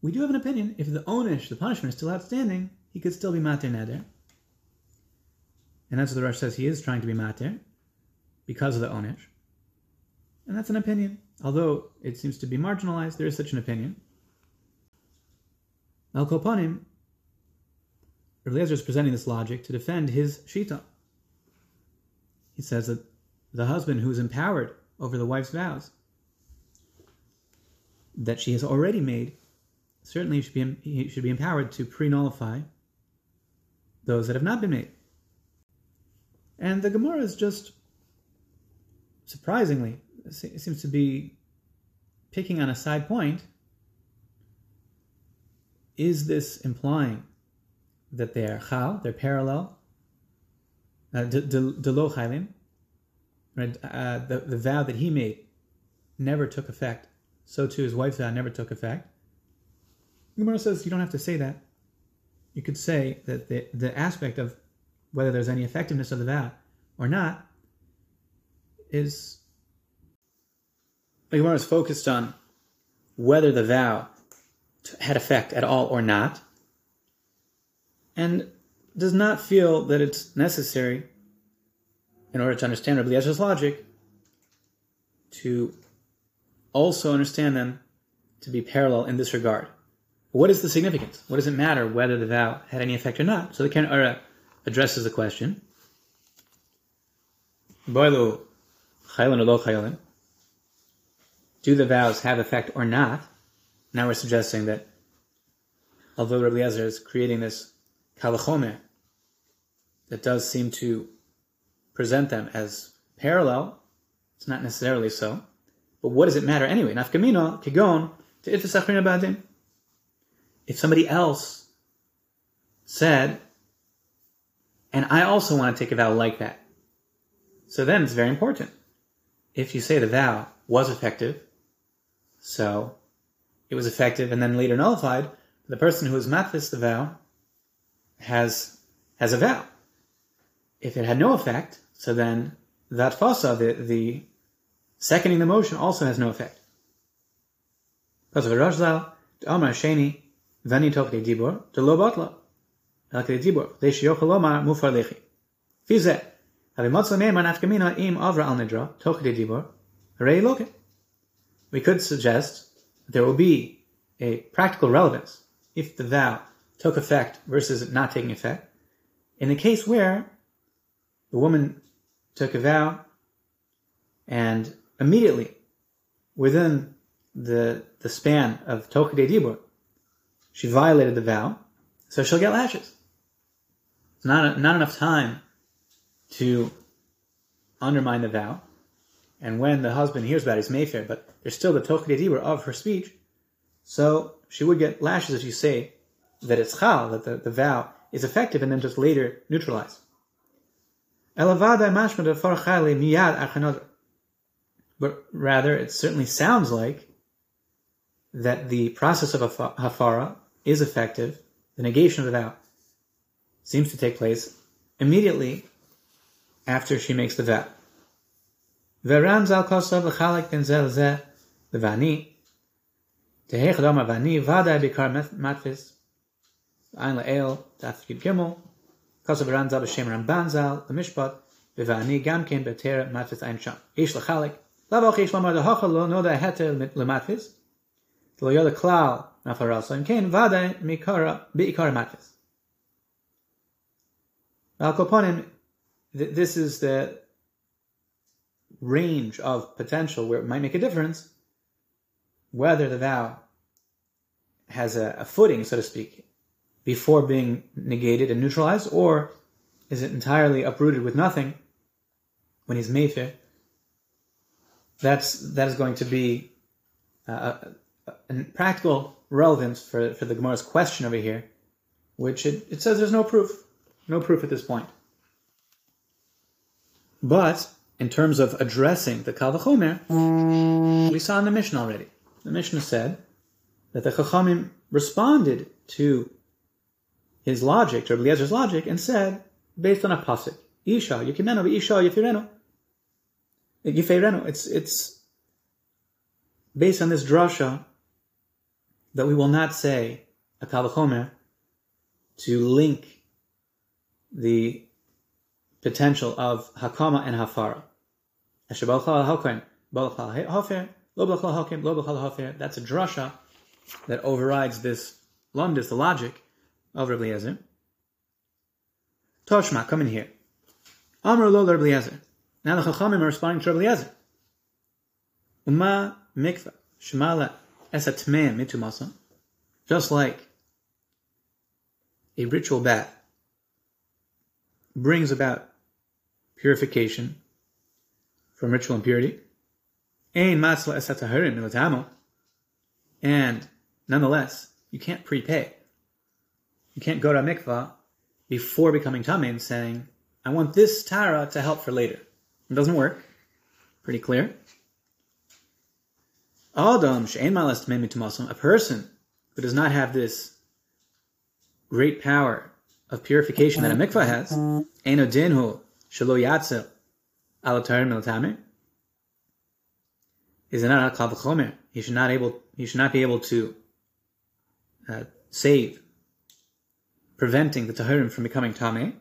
A: We do have an opinion. If the onish, the punishment, is still outstanding, he could still be Matir Neder. And that's what the Rosh says he is trying to be Matir because of the onish. And that's an opinion. Although it seems to be marginalized, there is such an opinion. Al Kopanim, Eliezer is presenting this logic to defend his shita. He says that the husband who is empowered over the wife's vows that she has already made, certainly should be, he should be empowered to pre-nullify those that have not been made. And the Gemara is just surprisingly seems to be picking on a side point. Is this implying that they are chal, they're parallel, uh, de lo chalim, right? Uh, the, the vow that he made never took effect. So too his wife's vow never took effect. Gemara says you don't have to say that. You could say that the, the aspect of whether there's any effectiveness of the vow or not is the Gemara is focused on whether the vow had effect at all or not, and does not feel that it's necessary, in order to understand Rabbi Eliezer's logic, to also understand them to be parallel in this regard. What is the significance? What does it matter whether the vow had any effect or not? So the Keren Orah addresses the question. Do the vows have effect or not? Now we're suggesting that although Rabbi Eliezer is creating this kalachomer that does seem to present them as parallel, it's not necessarily so. But what does it matter anyway? Nafkamino, kigon, to. If somebody else said, and I also want to take a vow like that, so then it's very important. If you say the vow was effective, so it was effective and then later nullified. The person who has matfis the vow has has a vow. If it had no effect, so then that fasa, the, the seconding the motion, also has no effect. We could suggest there will be a practical relevance if the vow took effect versus not taking effect. In the case where the woman took a vow and immediately within the, the span of Tokade Dibur, she violated the vow, so she'll get lashes. It's not, not enough time to undermine the vow. And when the husband hears about his mayfair, but there's still the tochidei of her speech, so she would get lashes if you say that it's chal, that the, the vow is effective, and then just later neutralize. But rather, it certainly sounds like that the process of hafara is effective, the negation of the vow seems to take place immediately after she makes the vow. ורמז על כוסו וחלק בין זה לזה לבני, תהי חדום הבני ודאי בעיקר מתפיס, עין לאל, דף י"ג, כוסו ורמז על בשם רמב"ן ז"ל למשפט, ובני גם כן בתר מתפיס עין שם. איש לחלק, לאו אוכי יש לומר דהוכל לא נודע היתר למתפיס, לא יודע כלל נפרסו, אם כן ודאי בעיקר המתפיס. Al this is the range of potential where it might make a difference whether the vow has a, a footing, so to speak, before being negated and neutralized, or is it entirely uprooted with nothing when he's mefer? That's that is going to be uh, a, a, practical relevance for, for the Gemara's question over here, which it, it says there's no proof, no proof at this point. But in terms of addressing the Kal V'chomer, we saw in the Mishnah already. The Mishnah said that the Chachamim responded to his logic, to Eliezer's logic, and said, based on a pasuk, Isha, Yekimeno, Isha, Yefireno. Yefireno. It's, it's based on this drasha that we will not say a Kavachomer to link the potential of Hakama and Hafara. That's a drasha that overrides this lumdis, the logic of Rabbi Eliezer. Toshma, come in here. Amr lo Rabbi Eliezer. Now the Chachamim are responding to Rabbi Eliezer. Uma mikvah shemala esatmeim mitumasa. Just like a ritual bath brings about purification from ritual impurity. Ein matzla esataharim milatamo. And nonetheless, you can't prepay. You can't go to a mikvah before becoming tamim saying, I want this tara to help for later. It doesn't work. Pretty clear. Adam a person who does not have this great power of purification that a mikvah has, mm-hmm. eno dinhu shelo yatzel alatar miltame, is not a kavachomer. He should not able. He should not be able to uh, save, preventing the tahirim from becoming tameh.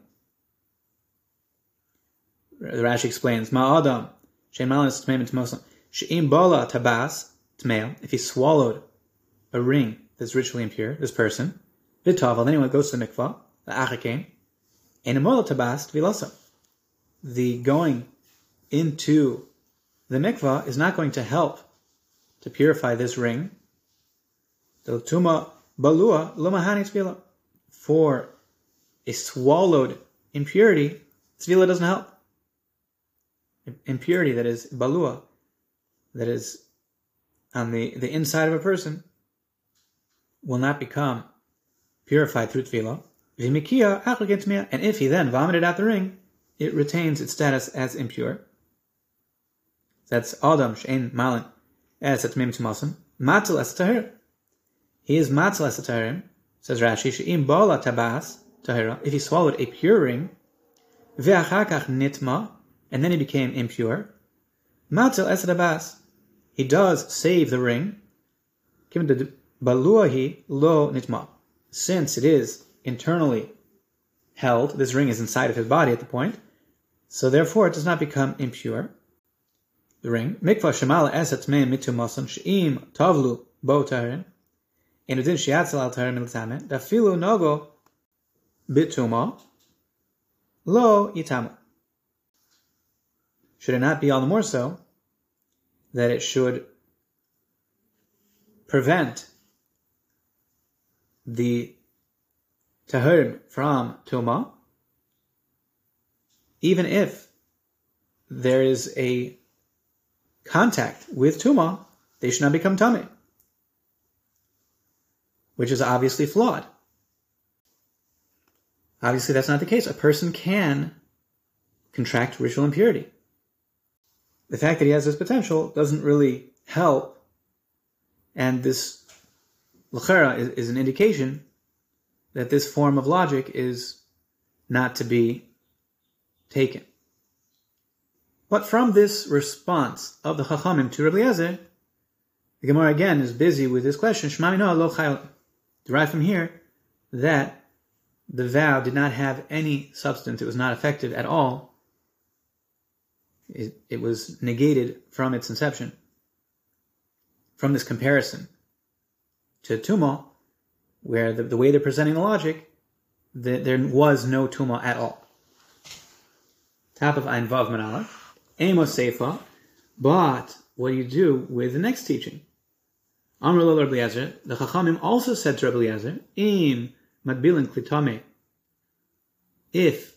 A: The Rashi explains, Ma'adam, Shemalis Tmeim Muslim, She'im Bala Tabas Tmeil, if he swallowed a ring that's ritually impure, this person, Vitaval, then he goes to the mikvah, the Achakim, and Tabas Tvilasa. The going into the mikvah is not going to help to purify this ring. The tuma balua lumahani tvila. For a swallowed impurity, tvila doesn't help impurity that is balua, that is on the, the inside of a person, will not become purified through tevilah. And if he then vomited out the ring, it retains its status as impure. That's Adam Shein Malin as at Mim Tumasim. Matzal as Tahir. He is Matzal as Tahir, says Rashi, Sheim Bala Tabas Tahira, if he swallowed a pure ring, Ve'achakach Nitma, and then he became impure. Matzil esed He does save the ring. Baluahi lo nitma. Since it is internally held, this ring is inside of his body at the point, so therefore it does not become impure. The ring. Mikva shemala eset me mitu masan she'im tavlu bo tarin. In adin shiatzel al tarin miltamen. Dafilu nogo bituma lo yitamu. Should it not be all the more so that it should prevent the tahir from tuma, even if there is a contact with tuma, they should not become tummy, which is obviously flawed. Obviously, that's not the case. A person can contract ritual impurity the fact that he has this potential doesn't really help. And this lachera is, is an indication that this form of logic is not to be taken. But from this response of the Chachamim to Rabbi Eliezer, the Gemara again is busy with this question, Shmami no alokha Derived from here that the vow did not have any substance, it was not effective at all. It, it was negated from its inception. From this comparison to Tumah, where the, the way they're presenting the logic, the, there was no Tumah at all. top of Ein Vav Manala, Amos Seifa, but what do you do with the next teaching? Amr Rabbi Eliezer, the Chachamim also said to Rabbi Im Madbilin Klitame, if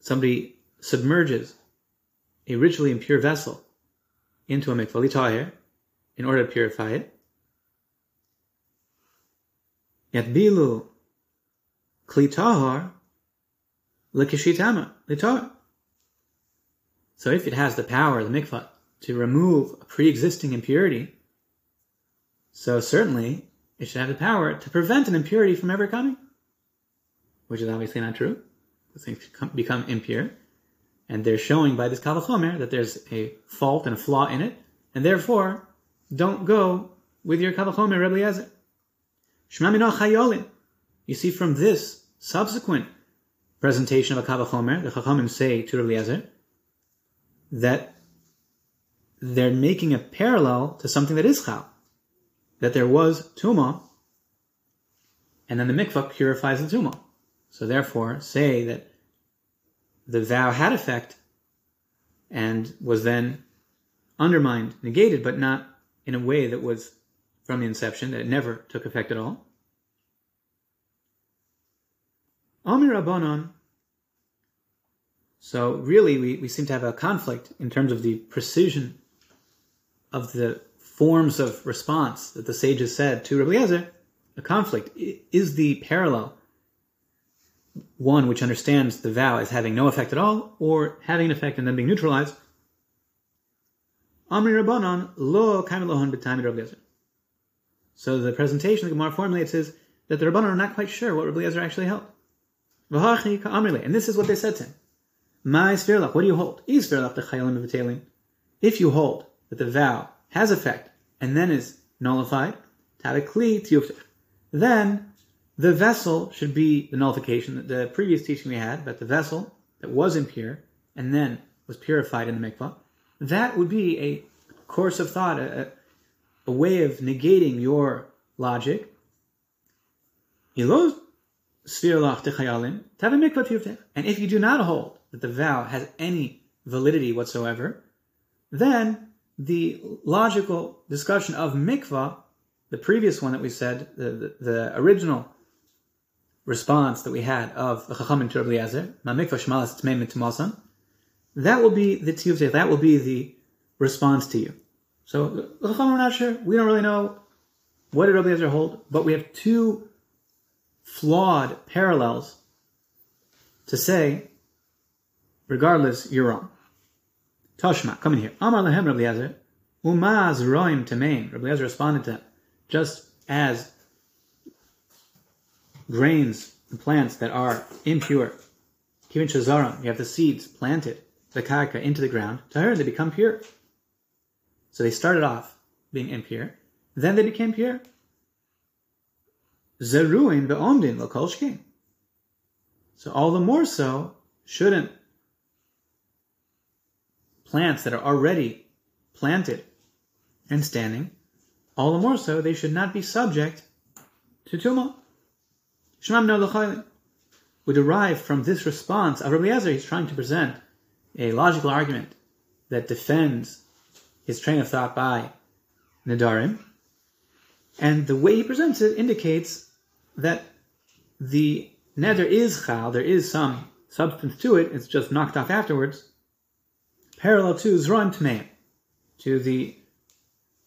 A: somebody submerges a ritually impure vessel into a mikvah in order to purify it, Yatbilu klitahar lekishitama litar. So if it has the power, the mikvah, to remove a pre-existing impurity, so certainly it should have the power to prevent an impurity from ever coming, which is obviously not true. The things become impure, and they're showing by this kavachomer that there's a fault and a flaw in it, and therefore don't go with your kavachomer, Rebbe Eliezer. You see from this subsequent presentation of a Kavachomer, the Chachamim say to Rabbi Eliezer, that they're making a parallel to something that is Chal. That there was Tuma, and then the mikvah purifies the Tuma. So therefore, say that the vow had effect and was then undermined, negated, but not in a way that was from the inception, that it never took effect at all. Amir Rabbanon. So really, we, we seem to have a conflict in terms of the precision of the forms of response that the sages said to Rabbi Eliezer. A conflict is the parallel one which understands the vow as having no effect at all, or having an effect and then being neutralized. Amri Rabbanon lo kamilohon b'tami Rabbi Eliezer. So the presentation, the Gemara formulates is that the Rabbanon are not quite sure what Rabbi Eliezer actually held. And this is what they said to him. My Svirlach, what do you hold? Is Sverlach the Chayalim Batalim? If you hold that the vow has effect and then is nullified, then the vessel should be the nullification. That the previous teaching we had about the vessel that was impure and then was purified in the mikvah, that would be a course of thought, a, a way of negating your logic. And if you do not hold that the vow has any validity whatsoever, then the logical discussion of mikvah, the previous one that we said, the, the, the original response that we had of the Chacham and Tur Eliezer, mikvah shmalas tmeim that will be the tiyuvtech, that will be the response to you. So Chacham are not sure, we don't really know what did Rabbi hold, but we have two flawed parallels to say, regardless, you're wrong. Toshma, come in here. Amar lehem Rabbi Eliezer, umaz roim tamein. Rabbi Eliezer responded to him, just as grains and plants that are impure, kivin shazaram, you have the seeds planted, the karka, into the ground, tahir, they become pure. So they started off being impure, then they became pure. Zeruin be'omdin l'kol So all the more so shouldn't plants that are already planted and standing, all the more so they should not be subject to tumah. Shemam no We derive from this response of Rabbi Eliezer, he's trying to present a logical argument that defends his train of thought by Nadarim, and the way he presents it indicates that the neder is chal, there is some substance to it, it's just knocked off afterwards, parallel to tmeim, to the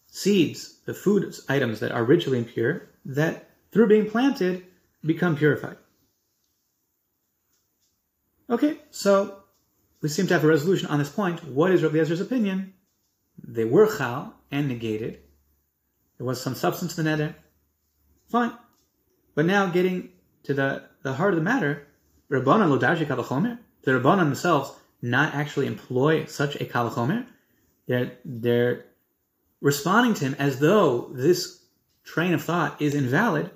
A: seeds, the food items that are ritually impure, that through being planted become purified. Okay, so we seem to have a resolution on this point. What is Rabbi Ezra's opinion? They were chal and negated. There was some substance in the neder. Fine. But now getting to the, the heart of the matter, Rabbanan Lodaji Kalachomer, the Rabbanan themselves not actually employ such a Kalachomer. They're, they're responding to him as though this train of thought is invalid.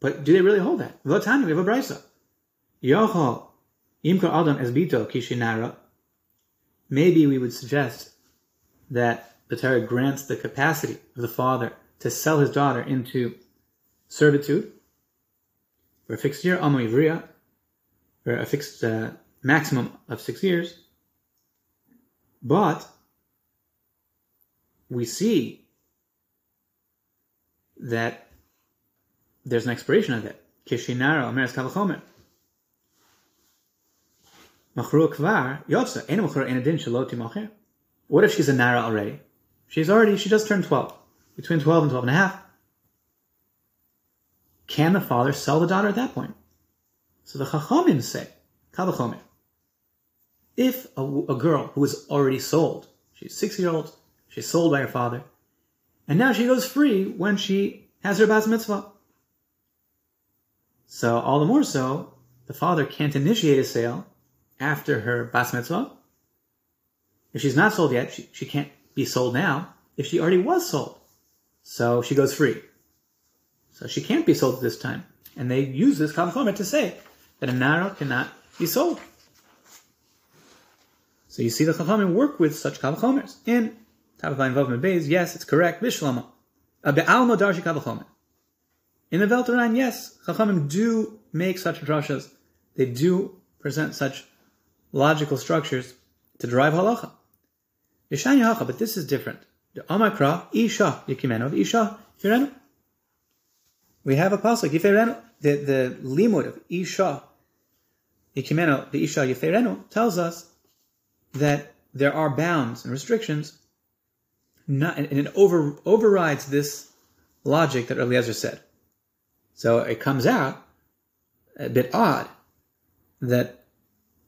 A: But do they really hold that? Votani, we have a brisa. Imkar adam esbito kishinara. Maybe we would suggest that the Torah grants the capacity of the father to sell his daughter into servitude for a fixed year, Amo Ivriya, for a fixed uh, maximum of six years. But we see that there's an expiration of it. What if she's a Nara already? She's already, she just turned 12. Between 12 and 12 and a half. Can the father sell the daughter at that point? So the Chachamim say, Kavachomer. If a, a girl who is already sold, she's six years old, she's sold by her father, and now she goes free when she has her bas mitzvah. So all the more so, the father can't initiate a sale after her bas mitzvah. If she's not sold yet, she, she can't be sold now. If she already was sold, so she goes free. So she can't be sold this time. And they use this kavachomer to say that a nara cannot be sold. So you see the chachamim work with such kavachomers. In Tavavayim Vav Beis, yes, it's correct. Bishlama. Be'alma darshi kavachomer. In the Velteran, yes, chachamim do make such drashas. They do present such logical structures to derive halacha. Yeshani hacha, but this is different. The Amakra, Isha, Yikimeno, Isha, Yifirenu. We have a pasuk, Yifirenu, the, the limud of Isha, Yikimeno, the Isha, Yifirenu, tells us that there are bounds and restrictions, not, and it over, overrides this logic that Eliezer said. So it comes out a bit odd that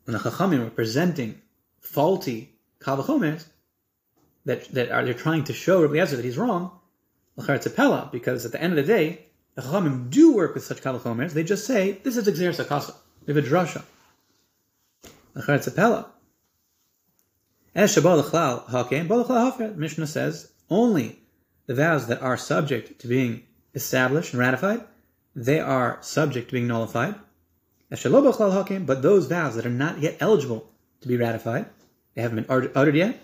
A: when the Chachamim are presenting faulty Kavachomers, that, that are they're trying to show Rabbi Eliezer that he's wrong, Pella, because at the end of the day, the Chachamim do work with such Kavachomers, they just say, this is Exer Sakasa. We have a drasha. Mishnah says only the vows that are subject to being established and ratified, they are subject to being nullified. But those vows that are not yet eligible to be ratified, they haven't been uttered yet,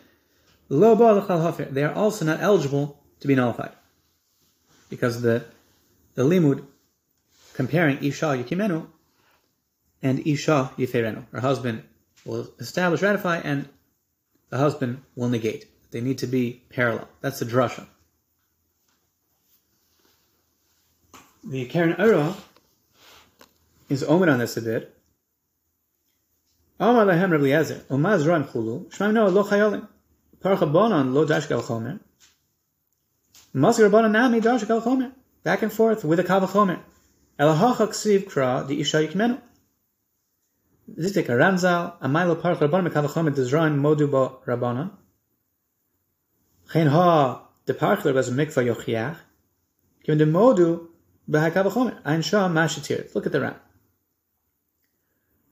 A: they are also not eligible to be nullified. Because the, the limud comparing Isha Yukimenu and Isha Yiferenu, her husband will establish, ratify, and the husband will negate. They need to be parallel. That's the drasha. The Karen Ura is omen on this a bit. Amar lahem Rabbi Eliezer, umaz ran chulu, shmaim noah lo chayolim, parcha bonan lo dashka chomer, masker bonan nami dashka chomer, back and forth with a kav chomer, elahacha ksiv kra the isha yikmenu. Zitik a Ramzal, a mile Parch Rabbanim Mekavachom Dizrain Modu Bo Rabbanon. Chen Ha, the Parchler was a Mikva Yochiach. Given the Modu Behakavachom, Ein Shah Mashitir. Look at the Ran.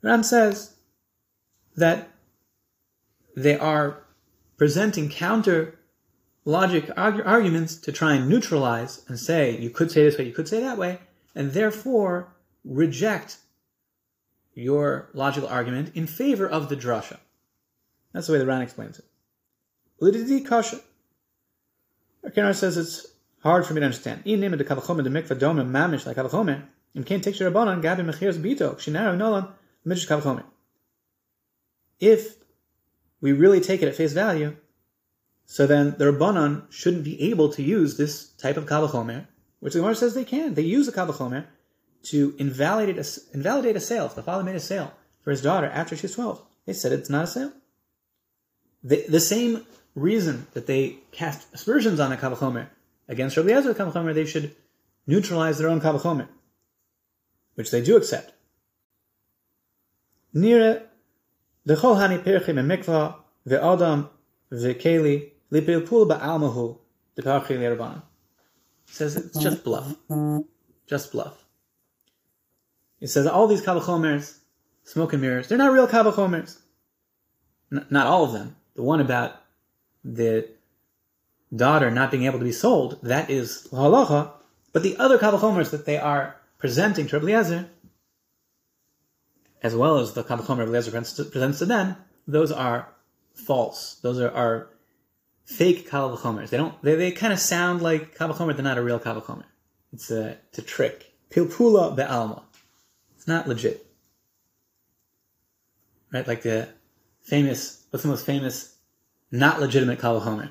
A: Ran says that they are presenting counter logic arguments to try and neutralize and say you could say this way, you could say that way, and therefore reject your logical argument in favor of the drasha. That's the way the Ran explains it. Lididi kasha. Kenar says it's hard for me to understand. In name of the kavachomer, the mikvah dome mamish like kavachomer, and can't take shirabanan gabi mechiras bito shinaro nolan midrash kavachomer. If we really take it at face value, so then the rabbanon shouldn't be able to use this type of kavachomer, which the Gemara says they can. They use the kavachomer to invalidate a, invalidate a sale. If the father made a sale for his daughter after she's 12, they said it's not a sale. The, the same reason that they cast aspersions on a Kavachomer against Rabbi Eliezer Kavachomer, they should neutralize their own Kavachomer, which they do accept. Nira, the Cholhani Pirchim Mikva, the Adam, the Keli, Lipilpul Ba'almahu. Says it's just bluff. Just bluff. It says all these kavachomers, smoke and mirrors, they're not real kavachomers. N- not all of them. The one about the daughter not being able to be sold, that is halacha. But the other kavachomers that they are presenting to Eliezer, as well as the kavachomer Eliezer presents to them, those are false. Those are, are fake kavachomers. They don't. They, they kind of sound like kavachomer. They're not a real kavachomer. It's a it's a trick. Pilpula be'alma not legit. right? Like the famous, what's the most famous, not legitimate Kavachomer?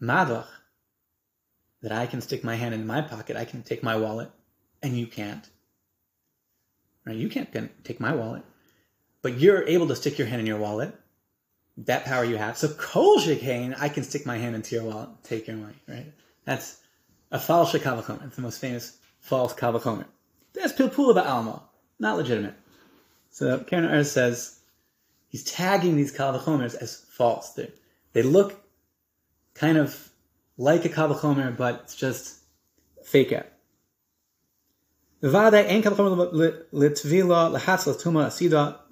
A: Madach. That I can stick my hand in my pocket, I can take my wallet, and you can't. Right? You can't take my wallet. But you're able to stick your hand in your wallet. That power you have. So kol shekain, I can stick my hand into your wallet, take your money, right? That's a false kavachomer. It's the most famous false kavachomer. That's pilpula the alma, not legitimate. So Karen Arz says he's tagging these Kavachomers as false. They, they look kind of like a kavachomer, but it's just fake.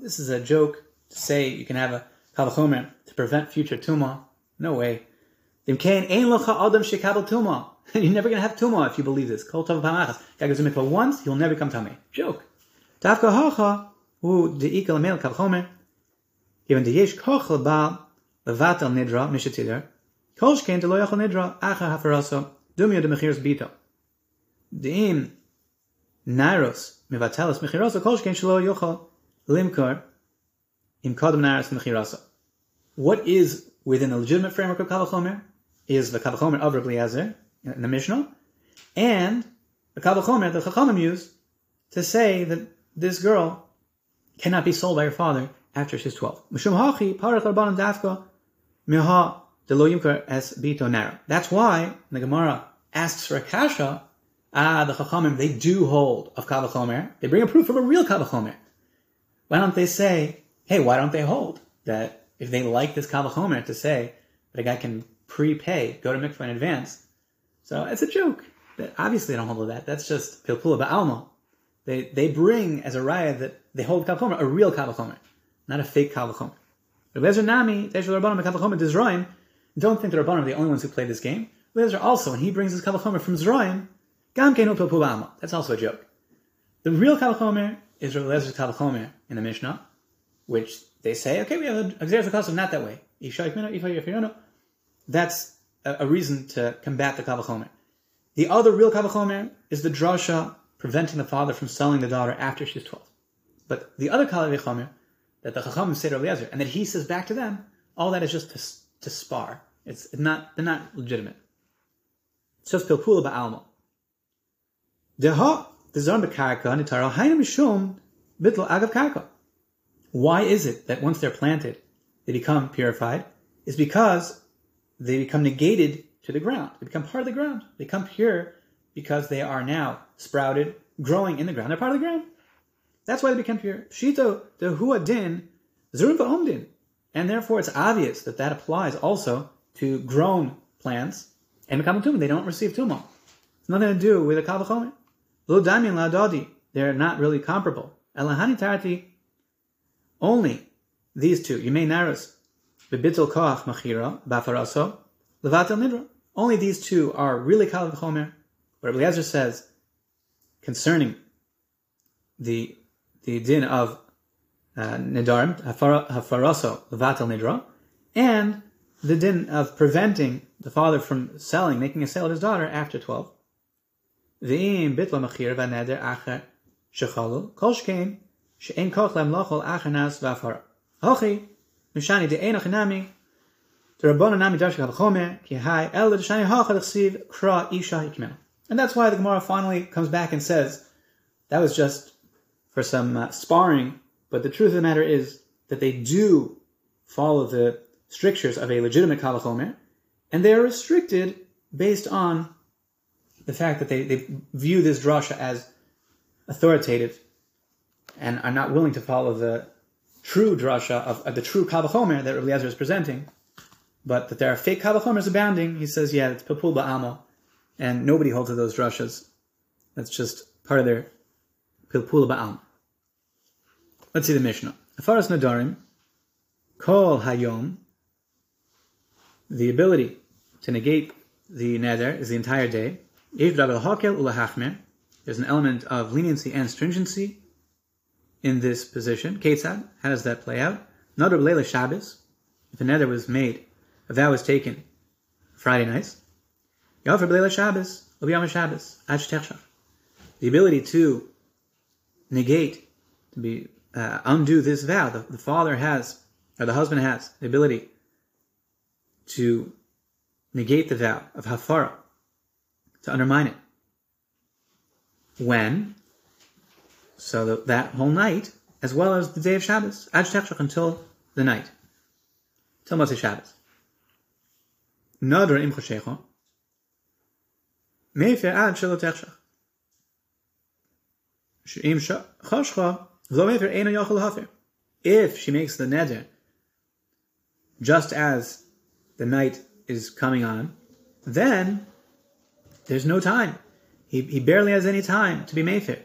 A: This is a joke to say you can have a kavachomer to prevent future tuma. No way. You're never going to have tuma if you believe this. Guy goes to mikvah once, he'll never come me. Joke. Dafka hacha hu deikal mel kavachomer. Given the yesh koch lebal levatel nidra mishatider. Kol shkein lo yachol nidra acha hafaraso dumya de mechiras bito. Deim naros mevatelas mechirosa kol shkein shlo yochol limkar im kodem naros mechirasa. What is within the legitimate framework of Kavachomer is the Kavachomer of Rabbi in the Mishnah, and the Kavachomer the Chachamim use to say that this girl cannot be sold by her father after she's 12. Mishum hachi parach dafka miha delo yimkar es bito nara. That's why the Gemara asks for a kasha Ah, the Chachamim, they do hold of Kavachomer. They bring a proof of a real Kavachomer. Why don't they say, hey, why don't they hold that if they like this Kavachomer to say that a guy can prepay, go to mikvah in advance? So it's a joke. Obviously, they don't hold of that. That's just Pilpula Ba'alma. They, they bring as a raya that they hold Kavachomer, a real Kavachomer, not a fake. But Lezer Nami, Teshul Rabbanim, Kavachomer, Dizroim, don't think the Rabbanim are the only ones who play this game. Lezer also, when he brings his Kavachomer from Zroim, that's also a joke. The real Kavachomer is Eliezer's Kavachomer in the Mishnah, which they say, okay, we have a Xeris not that way. That's a, reason to combat the Kavachomer. The other real Kavachomer is the drasha preventing the father from selling the daughter after she's 12. But the other Kavachomer that the Chachamim say to Eliezer, and that he says back to them, all that is just to, to spar. It's not, they're not legitimate. It's just Pilpula Ba'alma. Why is it that once they're planted, they become purified? Is because they become negated to the ground. They become part of the ground. They become pure because they are now sprouted, growing in the ground. They're part of the ground. That's why they become pure. Shito the huadin zurim omdin, and therefore it's obvious that that applies also to grown plants and become tumah. They don't receive tumah. It's nothing to do with a kavachomer. Lo damin la dodi. They're not really comparable. Elahani tarti. Only these two. You may. Bebitul koach machira bafaraso levatel nidra. Only these two are really kal v'chomer. But Eliezer says concerning the the din of uh, nidarim hafaraso levatel nidra and the din of preventing the father from selling, making a sale of his daughter after twelve. V'im bitla machira v'neder acher shechalu kol shkein she'en koch lemlochol achernas v'afara. Hochi Mishani de Enoch Nami, the Nami Darshik El Kra Isha And that's why the Gemara finally comes back and says, that was just for some uh, sparring, but the truth of the matter is that they do follow the strictures of a legitimate Kavachomer, and they are restricted based on the fact that they, they view this drasha as authoritative and are not willing to follow the true drasha of, of the true kavachomer that Rabbi Eliezer is presenting, but that there are fake kavachomers abounding, he says, yeah, it's papul ba'amo, and nobody holds to those drashas. That's just part of their pilpul ba'am. Let's see the Mishnah. Afaras nadarim, kol hayom, the ability to negate the neder is the entire day. There's an element of leniency and stringency in this position. Ketzad, how does that play out? Nadar Leila Shabbos, if a neder was made, a vow was taken Friday nights. Yafar Leila Shabbos, Obiyama Shabbos, The ability to negate, to be uh, undo this vow. The, the father has, or the husband has, the ability to negate the vow of hafara, to undermine it. When? So the, that whole night, as well as the day of Shabbos, ad until the night, till Motzei Shabbos. Nadra im choshecha, mefer ad shelo techshach. She'im choshcha, lo mefer eno yochel hafer. If she makes the neder, just as the night is coming on, then there's no time. He, he barely has any time to be mefer.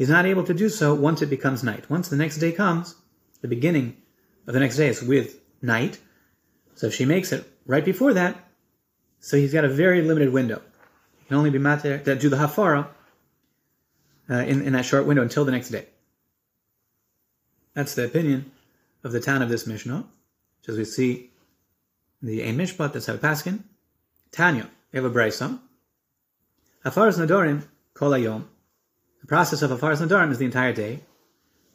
A: He's not able to do so once it becomes night. Once the next day comes, the beginning of the next day is with night. So if she makes it right before that, so he's got a very limited window. He can only be mater that do the hafara uh, in, in that short window until the next day. That's the opinion of the town of this Mishnah, which as we see the Ein Mishpat, that's how Paskin. Tanya, we have a brisa. Hafaras Nadorim, Kol Hayom. The process of Hafaras Nadorim is the entire day.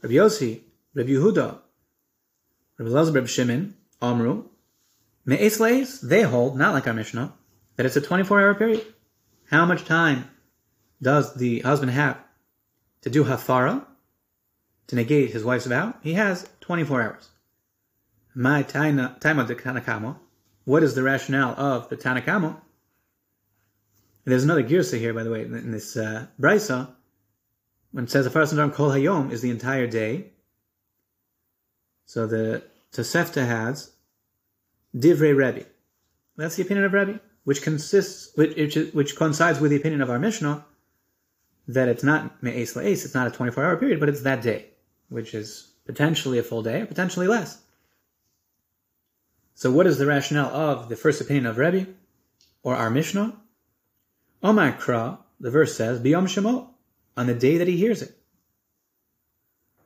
A: Rabbi Yossi, Rabbi Yehuda, Rabbi Elazar, Rabbi Shimon, Amru, Me'es Leis, they hold, not like our Mishnah, that it's a 24 hour period. How much time does the husband have to do Hafara, to negate his wife's vow? He has 24 hours. My time of the Tanakamo, what is the rationale of the Tanakamo? There's another girsa here, by the way, in this uh, when it says the first kol hayom is the entire day. So the Tosefta has divrei Rebbe. That's the opinion of Rebbe, which consists, which, which, which coincides with the opinion of our Mishnah that it's not me'es la'es, it's not a 24 hour period, but it's that day, which is potentially a full day, or potentially less. So what is the rationale of the first opinion of Rebbe or our Mishnah? Omar the verse says, Biyom Shemo, on the day that he hears it.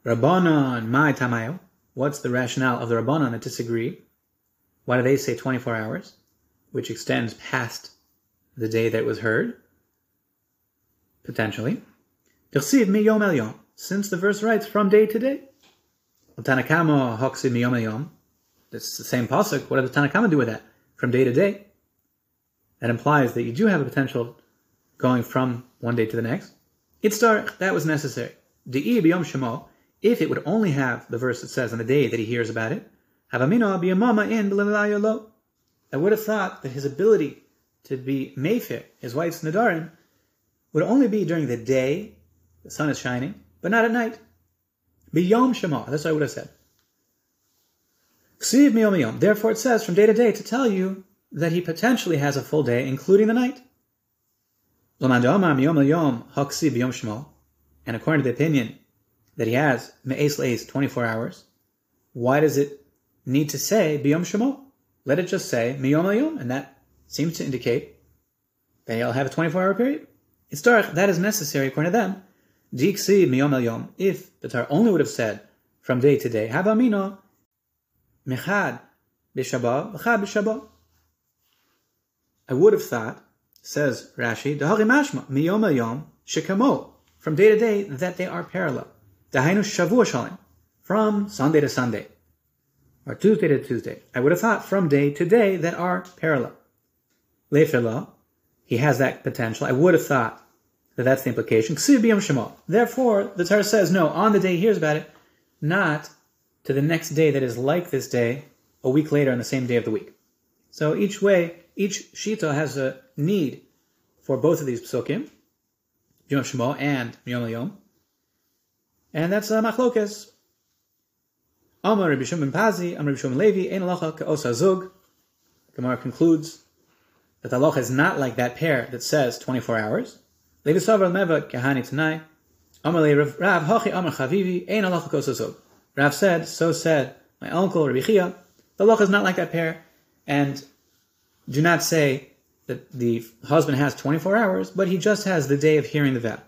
A: Rabbanon my Tamayo, what's the rationale of the Rabbanon that disagree? Why do they say 24 hours, which extends past the day that it was heard? Potentially. Tirsiv mi yom el yom, since the verse writes from day to day. Tanakama hoksiv mi yom el yom, it's the same pasuk. What does the Tanakhama do with that? From day to day. That implies that you do have a potential going from one day to the next. Itzar, that was necessary. De'i biyom shemo, if it would only have the verse that says on the day that he hears about it, havamina biyamama in lo. I would have thought that his ability to be mefer, his wife's Nadarim, would only be during the day, the sun is shining, but not at night. Biyom shemo, that's what I would have said. Therefore, it says from day to day to tell you that he potentially has a full day, including the night. And according to the opinion that he has me'es le'es 24 hours, why does it need to say biyom shemo? Let it just say miyom yom, and that seems to indicate that he'll have a 24 hour period. It's dark, that is necessary according to them. Diksi miyom yom. If the Torah only would have said from day to day, havamino, Mechad b'Shabbat, Mechad b'Shabbat. I would have thought, says Rashi, Dahari mashma, miyom yom shekamo, from day to day, that they are parallel. Dahainu shavua shalim, from Sunday to Sunday, or Tuesday to Tuesday. I would have thought from day to day that are parallel. Lefela, he has that potential. I would have thought that that's the implication. Therefore, the Torah says, no, on the day he hears about it, not to the next day that is like this day a week later on the same day of the week. So each way, each shita has a need for both of these psukim, Yom Shemo and Yom Yom. And that's uh, machlokes. Amar Rabbi Shimon Pazi, Amar Rabbi Shimon Levi, Ein Alacha Ka'osa Zug. Gemara concludes that the halacha is not like that pair that says 24 hours. Levi Savar Meva Kahani Tanai. Amar Rav Hachi Amar Chavivi, Ein Alacha Ka'osa Zug. Rav said, so said my uncle Rabbi Chiya, the loch is not like that pair, and do not say that the husband has 24 hours, but he just has the day of hearing the vow.